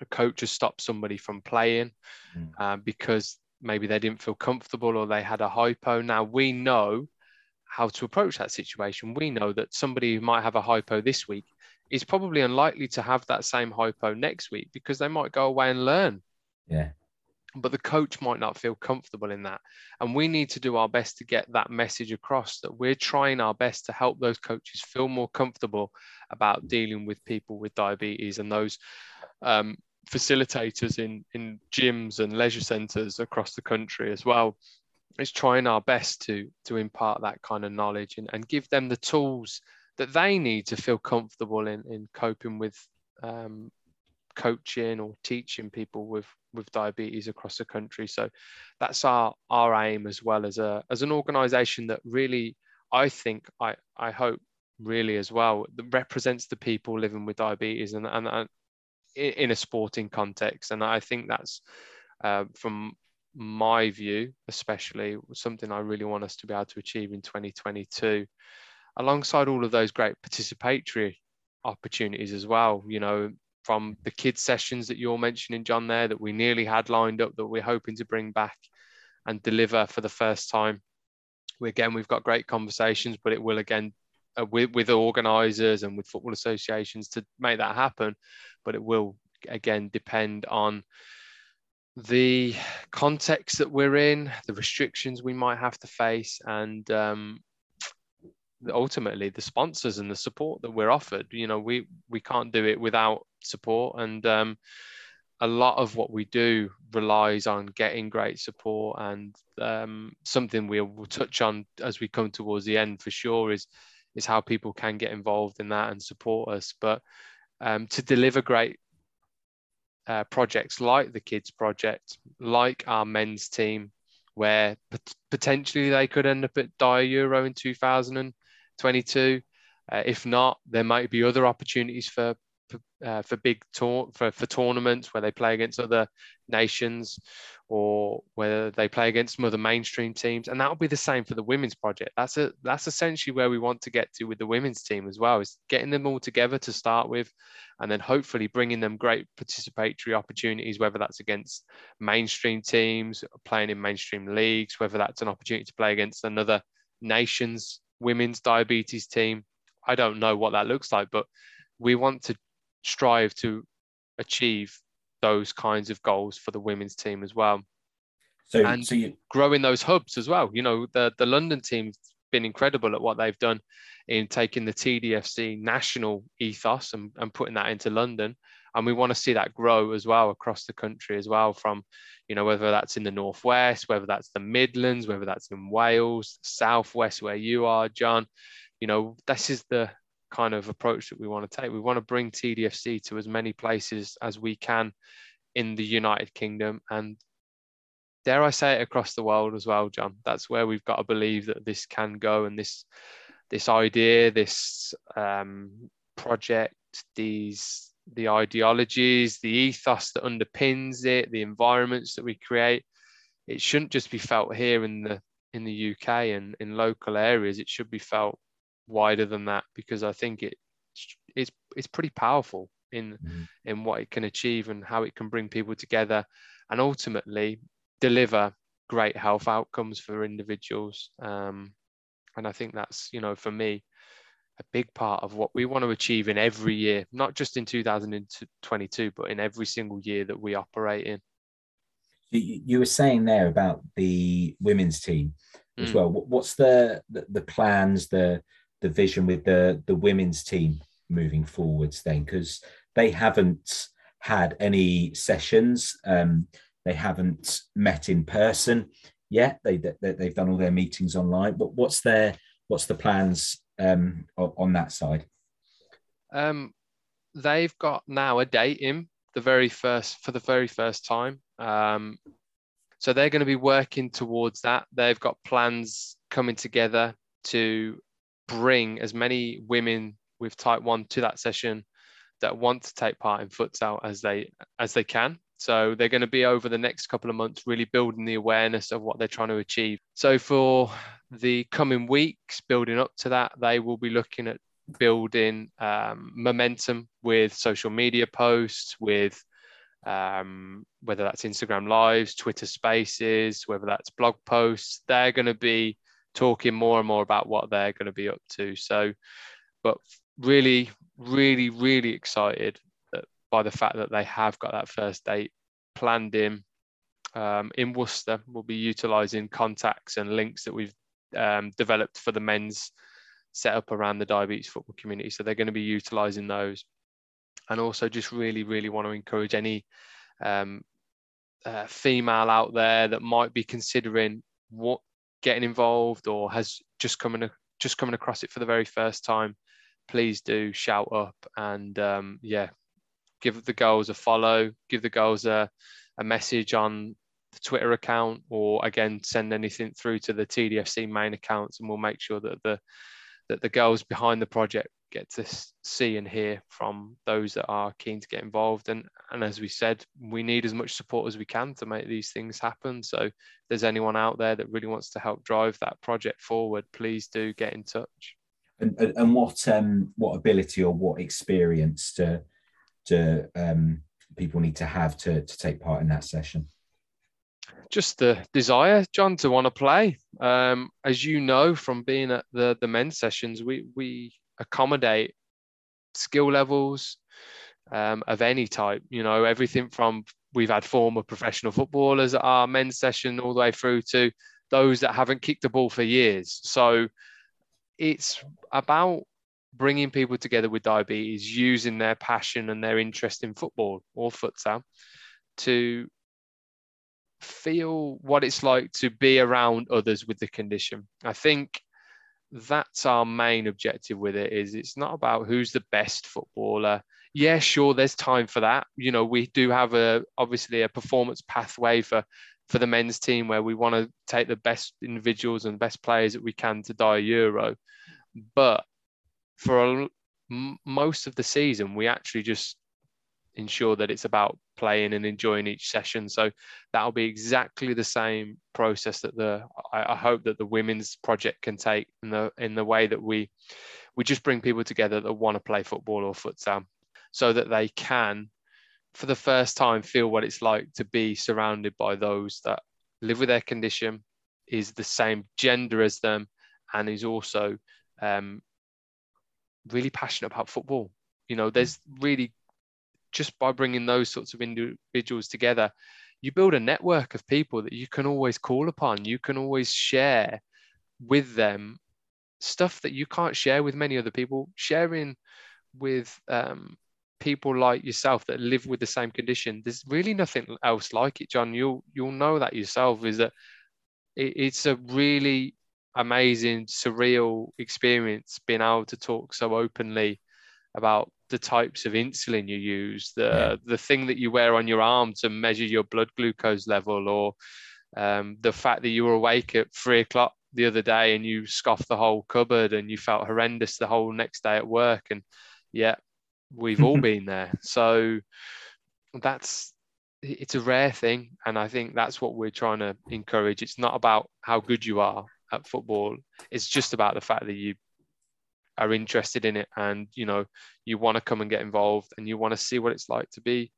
a coach has stopped somebody from playing mm. uh, because maybe they didn't feel comfortable or they had a hypo. Now we know how to approach that situation. We know that somebody who might have a hypo this week is probably unlikely to have that same hypo next week because they might go away and learn yeah. But the coach might not feel comfortable in that. And we need to do our best to get that message across that we're trying our best to help those coaches feel more comfortable about dealing with people with diabetes and those um, facilitators in, in gyms and leisure centres across the country as well. Is trying our best to to impart that kind of knowledge and, and give them the tools that they need to feel comfortable in, in coping with um, coaching or teaching people with with diabetes across the country. So that's our our aim as well as a as an organisation that really I think I I hope really as well that represents the people living with diabetes and and, and in a sporting context. And I think that's uh, from my view, especially something I really want us to be able to achieve in 2022, alongside all of those great participatory opportunities as well. You know, from the kids sessions that you're mentioning, John, there that we nearly had lined up that we're hoping to bring back and deliver for the first time. We, again, we've got great conversations, but it will again uh, with, with organisers and with football associations to make that happen. But it will again depend on the context that we're in, the restrictions we might have to face, and um, ultimately the sponsors and the support that we're offered. You know, we we can't do it without support, and um, a lot of what we do relies on getting great support. And um, something we will touch on as we come towards the end for sure is is how people can get involved in that and support us. But um, to deliver great uh, projects like the kids project, like our men's team, where pot- potentially they could end up at DiaEuro in 2022. Uh, if not, there might be other opportunities for uh, for big tour for, for tournaments where they play against other nations or whether they play against some other mainstream teams and that'll be the same for the women's project that's a that's essentially where we want to get to with the women's team as well is getting them all together to start with and then hopefully bringing them great participatory opportunities whether that's against mainstream teams playing in mainstream leagues whether that's an opportunity to play against another nation's women's diabetes team i don't know what that looks like but we want to strive to achieve those kinds of goals for the women's team as well. So, and so you... growing those hubs as well. You know, the the London team's been incredible at what they've done in taking the TDFC national ethos and, and putting that into London. And we want to see that grow as well across the country as well, from, you know, whether that's in the Northwest, whether that's the Midlands, whether that's in Wales, Southwest, where you are, John. You know, this is the kind of approach that we want to take. We want to bring TDFC to as many places as we can in the United Kingdom and dare I say it across the world as well, John. That's where we've got to believe that this can go and this this idea, this um, project, these the ideologies, the ethos that underpins it, the environments that we create. It shouldn't just be felt here in the in the UK and in local areas. It should be felt wider than that because I think it it's it's pretty powerful in mm-hmm. in what it can achieve and how it can bring people together and ultimately deliver great health outcomes for individuals. Um, and I think that's you know for me a big part of what we want to achieve in every year, not just in 2022, but in every single year that we operate in. You, were saying there about the women's team as mm. well. What's the, the, the plans, the the vision with the the women's team moving forwards then? Because they haven't had any sessions, um, they haven't met in person yet. They, they they've done all their meetings online. But what's their what's the plans um, on that side? Um, they've got now a date in the very first for the very first time. Um, so they're going to be working towards that. They've got plans coming together to bring as many women with type one to that session that want to take part in futsal as they as they can. So they're going to be over the next couple of months really building the awareness of what they're trying to achieve. So for the coming weeks, building up to that, they will be looking at building um, momentum with social media posts, with um, whether that's Instagram lives, Twitter spaces, whether that's blog posts. They're going to be talking more and more about what they're going to be up to. So, but really, really, really excited by the fact that they have got that first date planned in. Um, in Worcester, we'll be utilising contacts and links that we've um, developed for the men's set up around the diabetes football community. So they're going to be utilising those. And also, just really, really want to encourage any um, uh, female out there that might be considering what getting involved or has just coming just coming across it for the very first time. Please do shout up and um, yeah, give the girls a follow, give the girls a, a message on the Twitter account, or again send anything through to the TDFC main accounts, and we'll make sure that the that the girls behind the project get to see and hear from those that are keen to get involved. And and as we said, we need as much support as we can to make these things happen. So if there's anyone out there that really wants to help drive that project forward, please do get in touch. And, and what um what ability or what experience to to um, people need to have to, to take part in that session? Just the desire, John, to want to play. Um, as you know from being at the, the men's sessions, we, we accommodate skill levels um, of any type, you know, everything from we've had former professional footballers at our men's session all the way through to those that haven't kicked the ball for years. So it's about bringing people together with diabetes, using their passion and their interest in football or futsal to feel what it's like to be around others with the condition. I think that's our main objective with it is it's not about who's the best footballer. Yeah sure there's time for that. You know we do have a obviously a performance pathway for for the men's team where we want to take the best individuals and best players that we can to DiaEuro. But for a, m- most of the season, we actually just ensure that it's about playing and enjoying each session. So that'll be exactly the same process that the I, I, hope that the women's project can take in the in the way that we we just bring people together that want to play football or futsal, so that they can, for the first time, feel what it's like to be surrounded by those that live with their condition, is the same gender as them, and is also um, really passionate about football. You know, there's really just by bringing those sorts of individuals together, you build a network of people that you can always call upon. You can always share with them stuff that you can't share with many other people. Sharing with um, people like yourself that live with the same condition, there's really nothing else like it, John. You'll you'll know that yourself. Is that it, it's a really amazing, surreal experience being able to talk so openly about the types of insulin you use, the yeah. the thing that you wear on your arm to measure your blood glucose level, or um, the fact that you were awake at three o'clock the other day and you scoffed the whole cupboard and you felt horrendous the whole next day at work. And yeah, we've all been there. So that's it's a rare thing. And I think that's what we're trying to encourage. It's not about how good you are at football, it's just about the fact that you are interested in it and you know you want to come and get involved and you want to see what it's like to be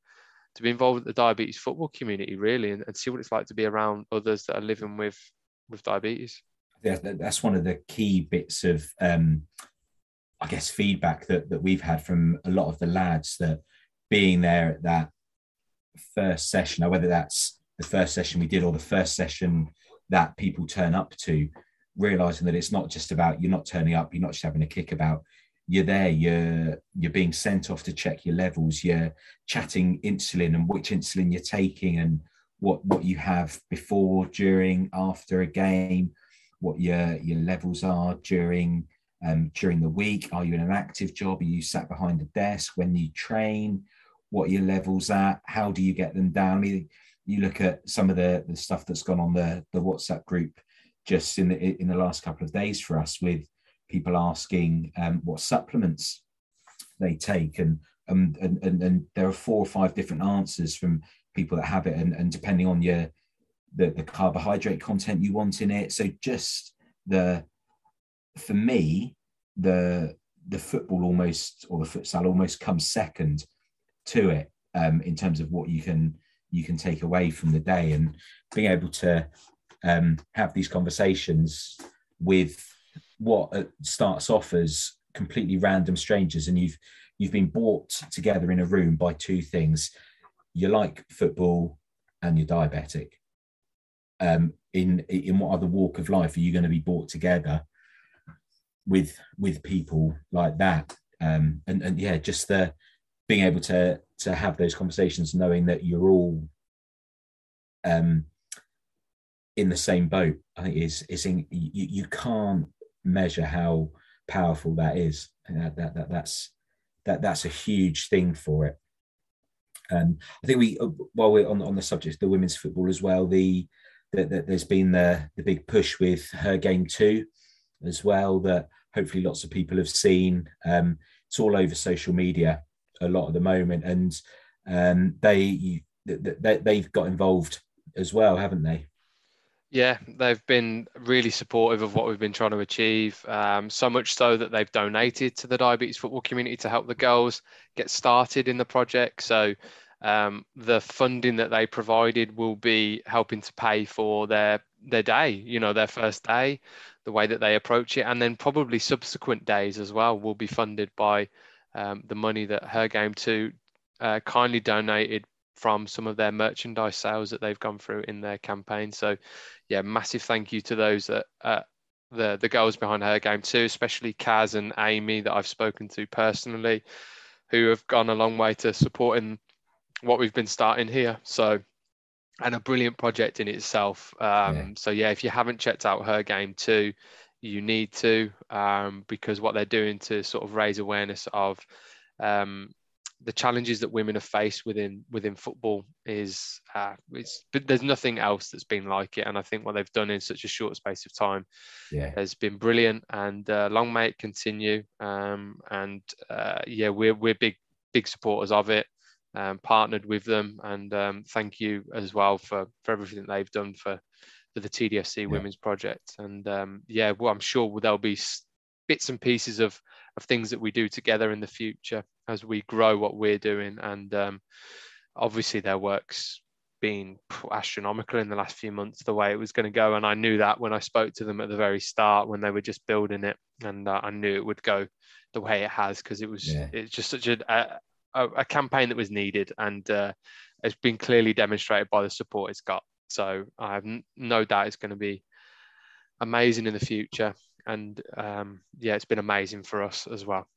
to be involved with the diabetes football community really and, and see what it's like to be around others that are living with with diabetes. Yeah that's one of the key bits of um i guess feedback that that we've had from a lot of the lads that being there at that first session or whether that's the first session we did or the first session that people turn up to realizing that it's not just about you're not turning up you're not just having a kick about you're there you're you're being sent off to check your levels you're chatting insulin and which insulin you're taking and what what you have before during after a game what your your levels are during um, during the week. Are you in an active job? Are you sat behind a desk? When you train what your levels at? How do you get them down? You, you look at some of the the stuff that's gone on the the whatsapp group just in the in the last couple of days for us with people asking um, what supplements they take and, um, and and and there are four or five different answers from people that have it and, and depending on your the, the carbohydrate content you want in it. So just the for me the the football almost or the futsal almost comes second to it um, in terms of what you can you can take away from the day and being able to um, have these conversations with what uh, starts off as completely random strangers and you've you've been brought together in a room by two things. You like football and you're diabetic. Um, in in what other walk of life are you going to be brought together with with people like that? Um, and and yeah just the being able to to have those conversations knowing that you're all um in the same boat. I think is is in, you, you can't measure how powerful that is, and that, that, that that's that that's a huge thing for it. Um, I think we uh, while we're on on the subject of the women's football as well, the that the, there's been the the big push with Her Game Too as well that hopefully lots of people have seen. Um, it's all over social media a lot at the moment, and um, they, they they've got involved as well, haven't they? Yeah, they've been really supportive of what we've been trying to achieve. Um, so much so that they've donated to the diabetes football community to help the girls get started in the project. So um, the funding that they provided will be helping to pay for their their day. You know, their first day, the way that they approach it, and then probably subsequent days as well will be funded by um, the money that Her Game Too uh, kindly donated from some of their merchandise sales that they've gone through in their campaign. So, yeah, massive thank you to those that uh, the the girls behind her game too, especially Kaz and Amy that I've spoken to personally, who have gone a long way to supporting what we've been starting here. So, and a brilliant project in itself. Um, yeah. So yeah, if you haven't checked out her game too, you need to um, because what they're doing to sort of raise awareness of um, the challenges that women have faced within within football is uh, it's but there's nothing else that's been like it. And i think what they've done in such a short space of time yeah. has been brilliant. And uh, long may it continue. Um, and uh, yeah we're we're big big supporters of it um, partnered with them. And um, thank you as well for for everything they've done for for the tdfc yeah. women's project. And um, yeah well i'm sure there'll be bits and pieces of of things that we do together in the future as we grow what we're doing. And um, obviously, their work's been astronomical in the last few months, the way it was going to go. And I knew that when I spoke to them at the very start when they were just building it, and uh, I knew it would go the way it has because it was yeah. it's just such a, a, a campaign that was needed, and uh, it's been clearly demonstrated by the support it's got. So I have no doubt it's going to be amazing in the future and um, yeah, it's been amazing for us as well.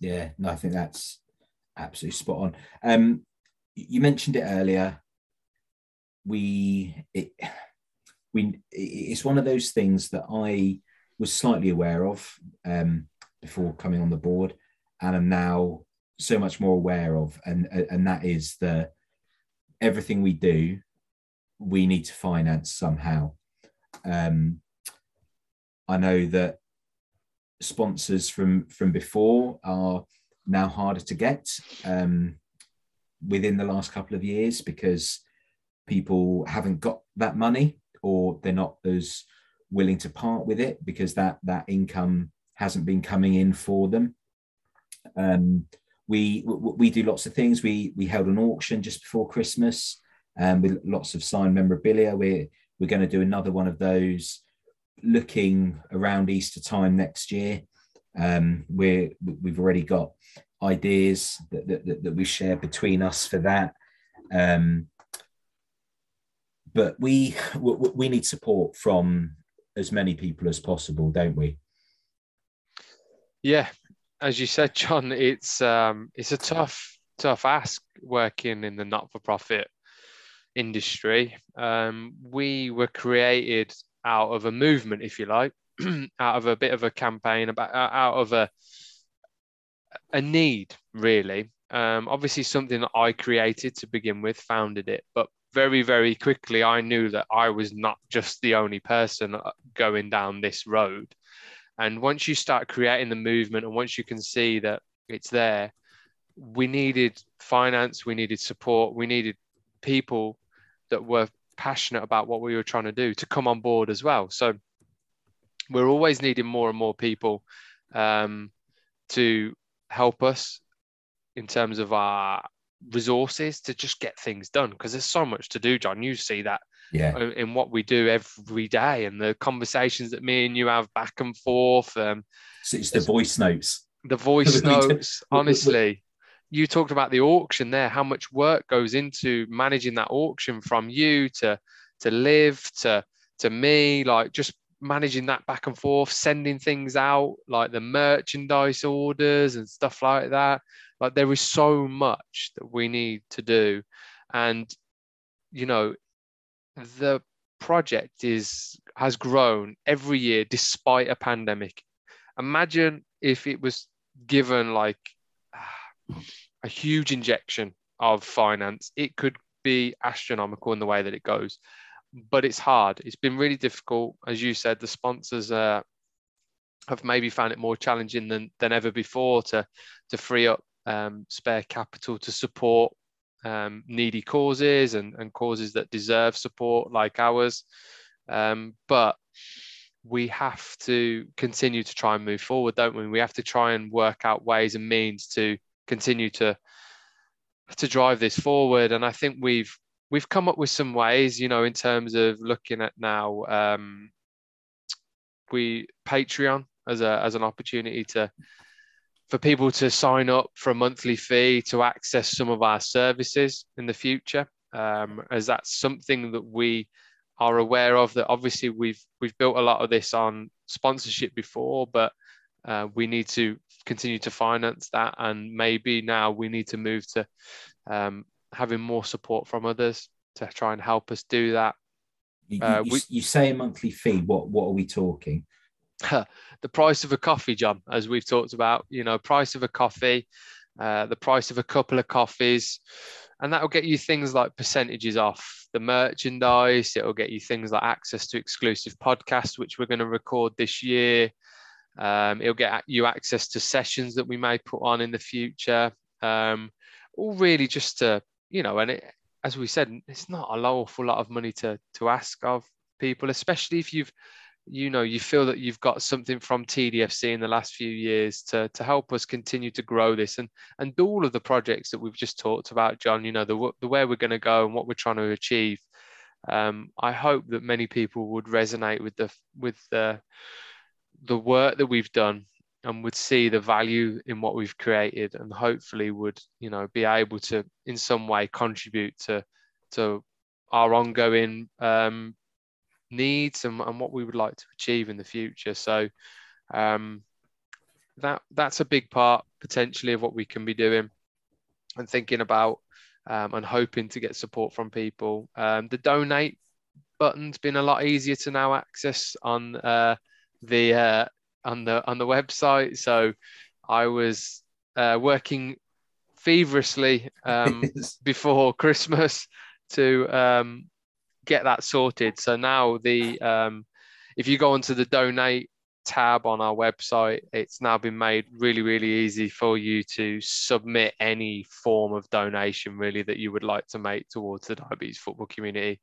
Yeah, no, I think that's absolutely spot on. Um, you mentioned it earlier. We it, we it's one of those things that I was slightly aware of um, before coming on the board, and am now so much more aware of, and and that is the everything we do, we need to finance somehow. Um, I know that sponsors from from before are now harder to get um, within the last couple of years because people haven't got that money or they're not as willing to part with it because that that income hasn't been coming in for them. Um, we we do lots of things. We we held an auction just before Christmas um, with lots of signed memorabilia. We're we're going to do another one of those looking around Easter time next year. Um, we're we've already got ideas that, that, that we share between us for that. Um, but we we need support from as many people as possible, don't we? Yeah, as you said, John, it's um, it's a tough tough ask working in the not for profit industry. Um, we were created out of a movement, if you like, out of a bit of a campaign about out of a a need, really. Um, obviously, something that I created to begin with, founded it, but very, very quickly, I knew that I was not just the only person uh, going down this road. And once you start creating the movement, and once you can see that it's there, we needed finance, we needed support, we needed people that were passionate about what we were trying to do to come on board as well. So we're always needing more and more people um, to help us in terms of our resources to just get things done because there's so much to do john. You see that yeah. in what we do every day and the conversations that me and you have back and forth um so it's the voice notes. the voice notes honestly you talked about the auction there how much work goes into managing that auction from you to to live to to me like just managing that back and forth sending things out like the merchandise orders and stuff like that like there is so much that we need to do. And, you know, the project is has grown every year despite a pandemic. Imagine if it was given like a huge injection of finance, it could be astronomical in the way that it goes. But it's hard. It's been really difficult. As you said, the sponsors uh, have maybe found it more challenging than, than ever before to, to free up um, spare capital to support um, needy causes and, and causes that deserve support like ours. Um, but we have to continue to try and move forward, don't we? We have to try and work out ways and means to continue to to drive this forward. And I think we've we've come up with some ways, you know, in terms of looking at now um, we Patreon as a as an opportunity to for people to sign up for a monthly fee to access some of our services in the future, um, as that's something that we are aware of. That obviously we've we've built a lot of this on sponsorship before, but uh, we need to continue to finance that, and maybe now we need to move to um, having more support from others to try and help us do that. You, uh, you, we, you say a monthly fee. What what are we talking? the price of a coffee, John, as we've talked about, you know, price of a coffee, uh, the price of a couple of coffees, and that will get you things like percentages off the merchandise. It will get you things like access to exclusive podcasts, which we're going to record this year. Um, it'll get you access to sessions that we may put on in the future. Um, all really just to, you know, and it, as we said, it's not a awful lot of money to to ask of people, especially if you've you know you feel that you've got something from TDFC in the last few years to to help us continue to grow this and and all of the projects that we've just talked about, John. You know the the where we're going to go and what we're trying to achieve. Um, I hope that many people would resonate with the with the the work that we've done and would see the value in what we've created and hopefully would you know be able to in some way contribute to to our ongoing um, needs and, and what we would like to achieve in the future. So um, that that's a big part potentially of what we can be doing and thinking about um, and hoping to get support from people. Um, the donate button's been a lot easier to now access on uh, the uh, on the on the website. So I was uh, working feverishly um, before Christmas to um, get that sorted. So now the um, if you go onto the donate tab on our website. It's now been made really, really easy for you to submit any form of donation, really, that you would like to make towards the diabetes football community.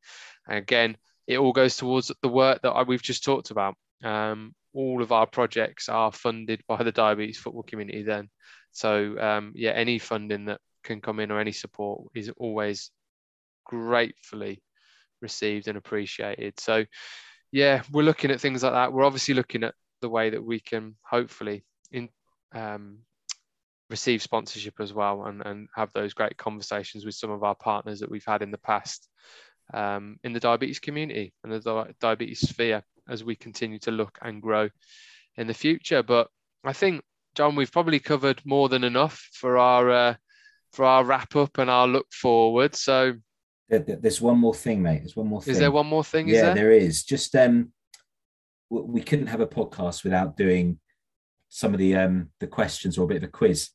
And again, it all goes towards the work that we've just talked about. Um, all of our projects are funded by the diabetes football community then. So, um, yeah, any funding that can come in or any support is always gratefully received and appreciated. So, yeah, we're looking at things like that. We're obviously looking at the way that we can hopefully in, um, receive sponsorship as well and, and have those great conversations with some of our partners that we've had in the past um, in the diabetes community and the di- diabetes sphere as we continue to look and grow in the future. But I think, John, we've probably covered more than enough for our uh, for our wrap up and our look forward. So there's one more thing, mate. There's one more thing. Is there one more thing? Yeah, there? there is. Just um, we couldn't have a podcast without doing some of the um the questions or a bit of a quiz.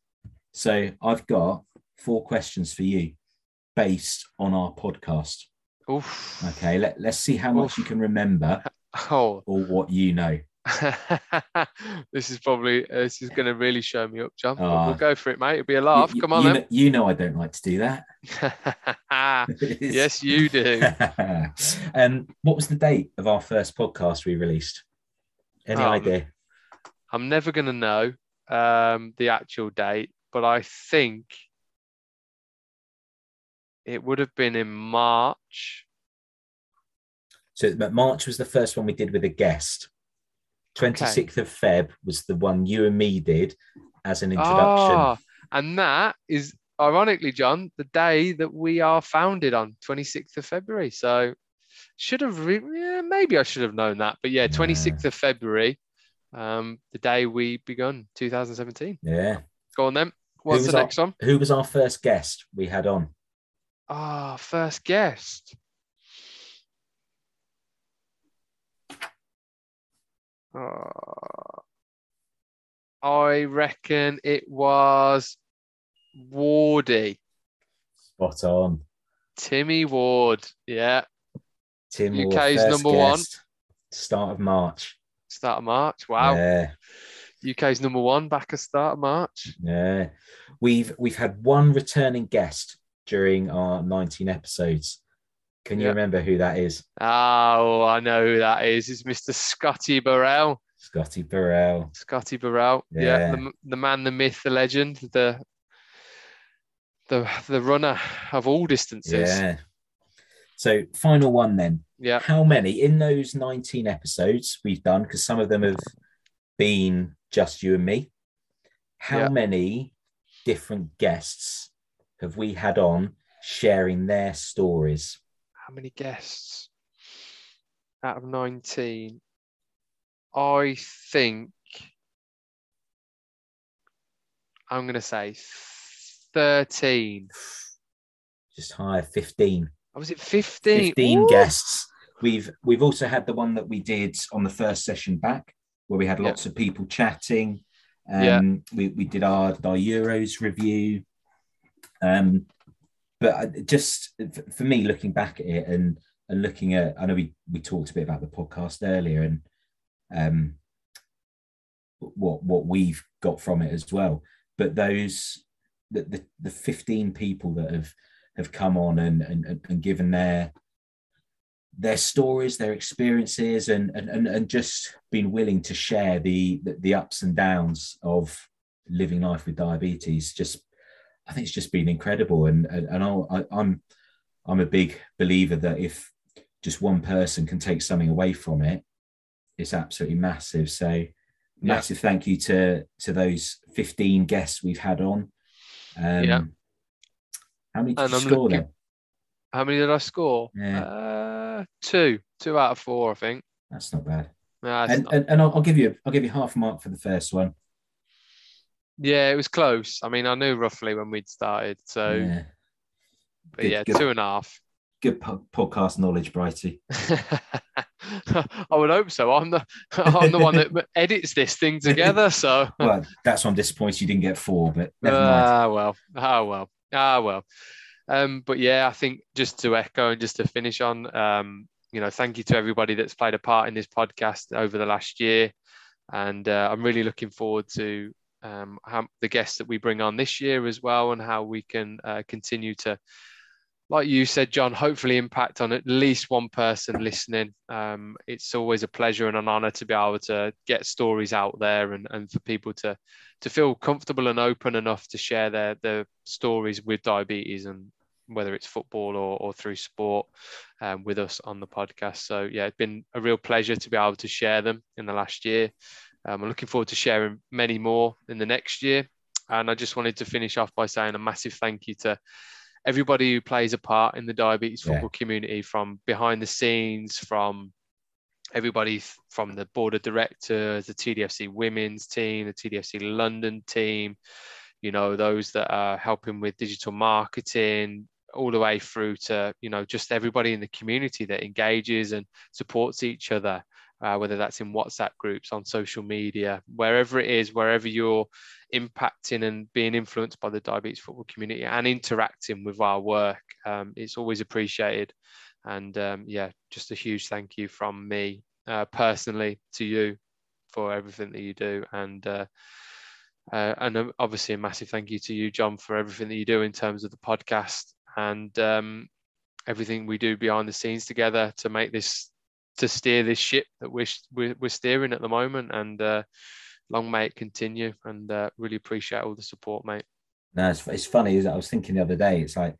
So I've got four questions for you based on our podcast. Oof. Okay, let, let's see how much you can remember oh. or what you know. this is probably this is going to really show me up, John. Oh, we'll go for it, mate. It'll be a laugh. You, Come on, you. Know, you know I don't like to do that. yes, you do. um, what was the date of our first podcast we released? Any um, idea? I'm never going to know um, the actual date, but I think it would have been in March. So March was the first one we did with a guest. 26th okay. of Feb was the one you and me did as an introduction. Oh, and that is ironically, John, the day that we are founded on, 26th of February. So should have, re- yeah, maybe I should have known that. But yeah, 26th of February, um, the day we begun 2017. Yeah. Go on then. What's the next our, one? Who was our first guest we had on? Ah, oh, first guest. Uh, I reckon it was Wardy. Spot on. Timmy Ward. Yeah. Tim UK's Ward, number one. Start of March. Start of March. Wow. Yeah. UK's number one back at start of March. Yeah. We've we've had one returning guest during our 19 episodes. Can you remember who that is? Oh, I know who that is. It's Mr. Scotty Burrell. Scotty Burrell. Scotty Burrell. Yeah, yeah the, the man, the myth, the legend, the the the runner of all distances. Yeah. So final one then. Yeah. How many in those 19 episodes we've done, because some of them have been just you and me. How yeah. many different guests have we had on sharing their stories? How many guests out of 19? I think I'm going to say 13. Just higher, 15. Oh, was it 15? 15 Ooh. guests. We've we've also had the one that we did on the first session back, where we had lots of people chatting. Um, yeah. we, we did our, our Euros review. Um, but just for me, looking back at it and and looking at, I know we we talked a bit about the podcast earlier and um, what what we've got from it as well. But those the the, the fifteen people that have have come on and and, and given their their stories, their experiences, and, and and just been willing to share the the ups and downs of living life with diabetes just I think it's just been incredible. And and, and I, I'm I'm a big believer that if just one person can take something away from it, it's absolutely massive. So massive thank you to to those 15 guests we've had on. Um, yeah. How many did and you I'm score looking, then? How many did I score? Yeah. Uh, two, two out of four, I think. That's not bad. No, and, not. and, and I'll, I'll, give you I'll give you half a mark for the first one. Yeah, it was close. I mean, I knew roughly when we'd started. So, yeah. but good, yeah, good, two and a half. Good po- podcast knowledge, Brighty. I would hope so. I'm the I'm the one that edits this thing together. So, well, that's why I'm disappointed you didn't get four. But never mind. Ah, well. Ah, well. Ah, well. Um, but yeah, I think just to echo and just to finish on, um, you know, thank you to everybody that's played a part in this podcast over the last year. And uh, I'm really looking forward to um, how, the guests that we bring on this year as well, and how we can uh, continue to, like you said, John, hopefully impact on at least one person listening. Um, it's always a pleasure and an honor to be able to get stories out there and, and for people to to feel comfortable and open enough to share their their stories with diabetes and whether it's football or, or through sport um, with us on the podcast. So yeah, it's been a real pleasure to be able to share them in the last year. Um, I'm looking forward to sharing many more in the next year. And I just wanted to finish off by saying a massive thank you to everybody who plays a part in the diabetes football yeah. community from behind the scenes, from everybody from the board of directors, the TDFC women's team, the TDFC London team, you know, those that are helping with digital marketing, all the way through to you know just everybody in the community that engages and supports each other uh, whether that's in whatsapp groups on social media wherever it is wherever you're impacting and being influenced by the diabetes football community and interacting with our work um, it's always appreciated. And um, yeah just a huge thank you from me uh, personally to you for everything that you do. And uh, uh, and obviously a massive thank you to you, John, for everything that you do in terms of the podcast and um, everything we do behind the scenes together to make this to steer this ship that we're we're, steering at the moment. And uh, long may it continue. And uh, really appreciate all the support, mate. No, it's, it's funny. Is I was thinking the other day. It's like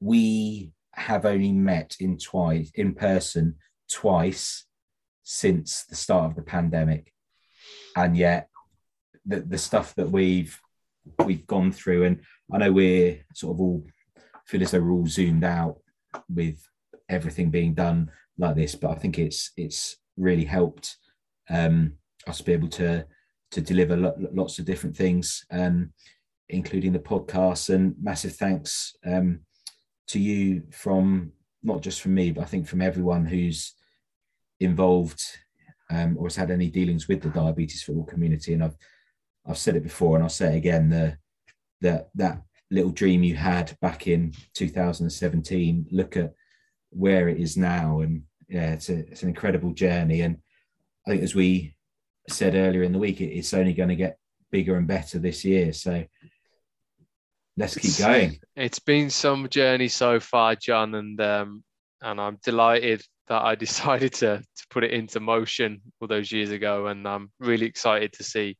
we have only met in twice in person twice since the start of the pandemic, and yet the the stuff that we've we've gone through, and I know we're sort of all feel as though we're all zoomed out with everything being done like this, but I think it's it's really helped um, us be able to to deliver lo- lots of different things, um, including the podcast. And massive thanks um, to you from not just from me, but I think from everyone who's involved um, or has had any dealings with the diabetes football community. And I've I've said it before, and I'll say it again: the that that little dream you had back in 2017 look at where it is now and yeah it's, a, it's an incredible journey and i think as we said earlier in the week it's only going to get bigger and better this year so let's keep going it's been some journey so far john and um and i'm delighted that i decided to to put it into motion all those years ago and i'm really excited to see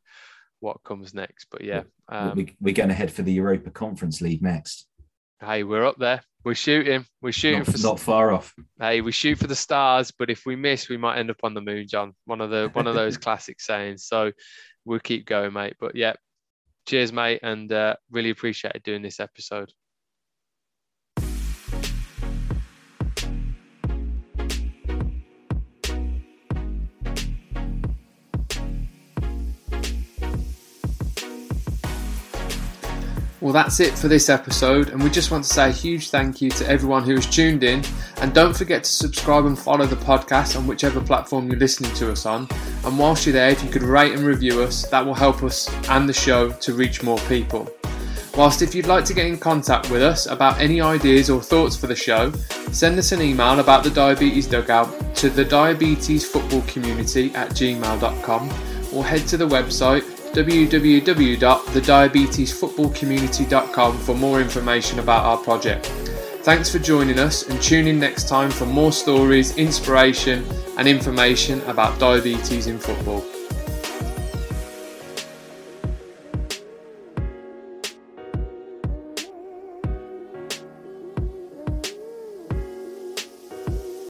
what comes next. But yeah, um, we, are going to head for the Europa Conference League next. Hey, we're up there. We're shooting. We're shooting not, for not far off. Hey, we shoot for the stars, but if we miss, we might end up on the moon, John. One of the one of those classic sayings. So we'll keep going, mate. But yeah, cheers, mate, and uh, really appreciated doing this episode. Well, that's it for this episode, and we just want to say a huge thank you to everyone who has tuned in. And don't forget to subscribe and follow the podcast on whichever platform you're listening to us on. And whilst you're there, if you could rate and review us, that will help us and the show to reach more people. Whilst if you'd like to get in contact with us about any ideas or thoughts for the show, send us an email about the Diabetes Dugout to the Diabetes Football Community at gmail.com or head to the website www.thediabetesfootballcommunity.com for more information about our project. Thanks for joining us and tune in next time for more stories, inspiration, and information about diabetes in football.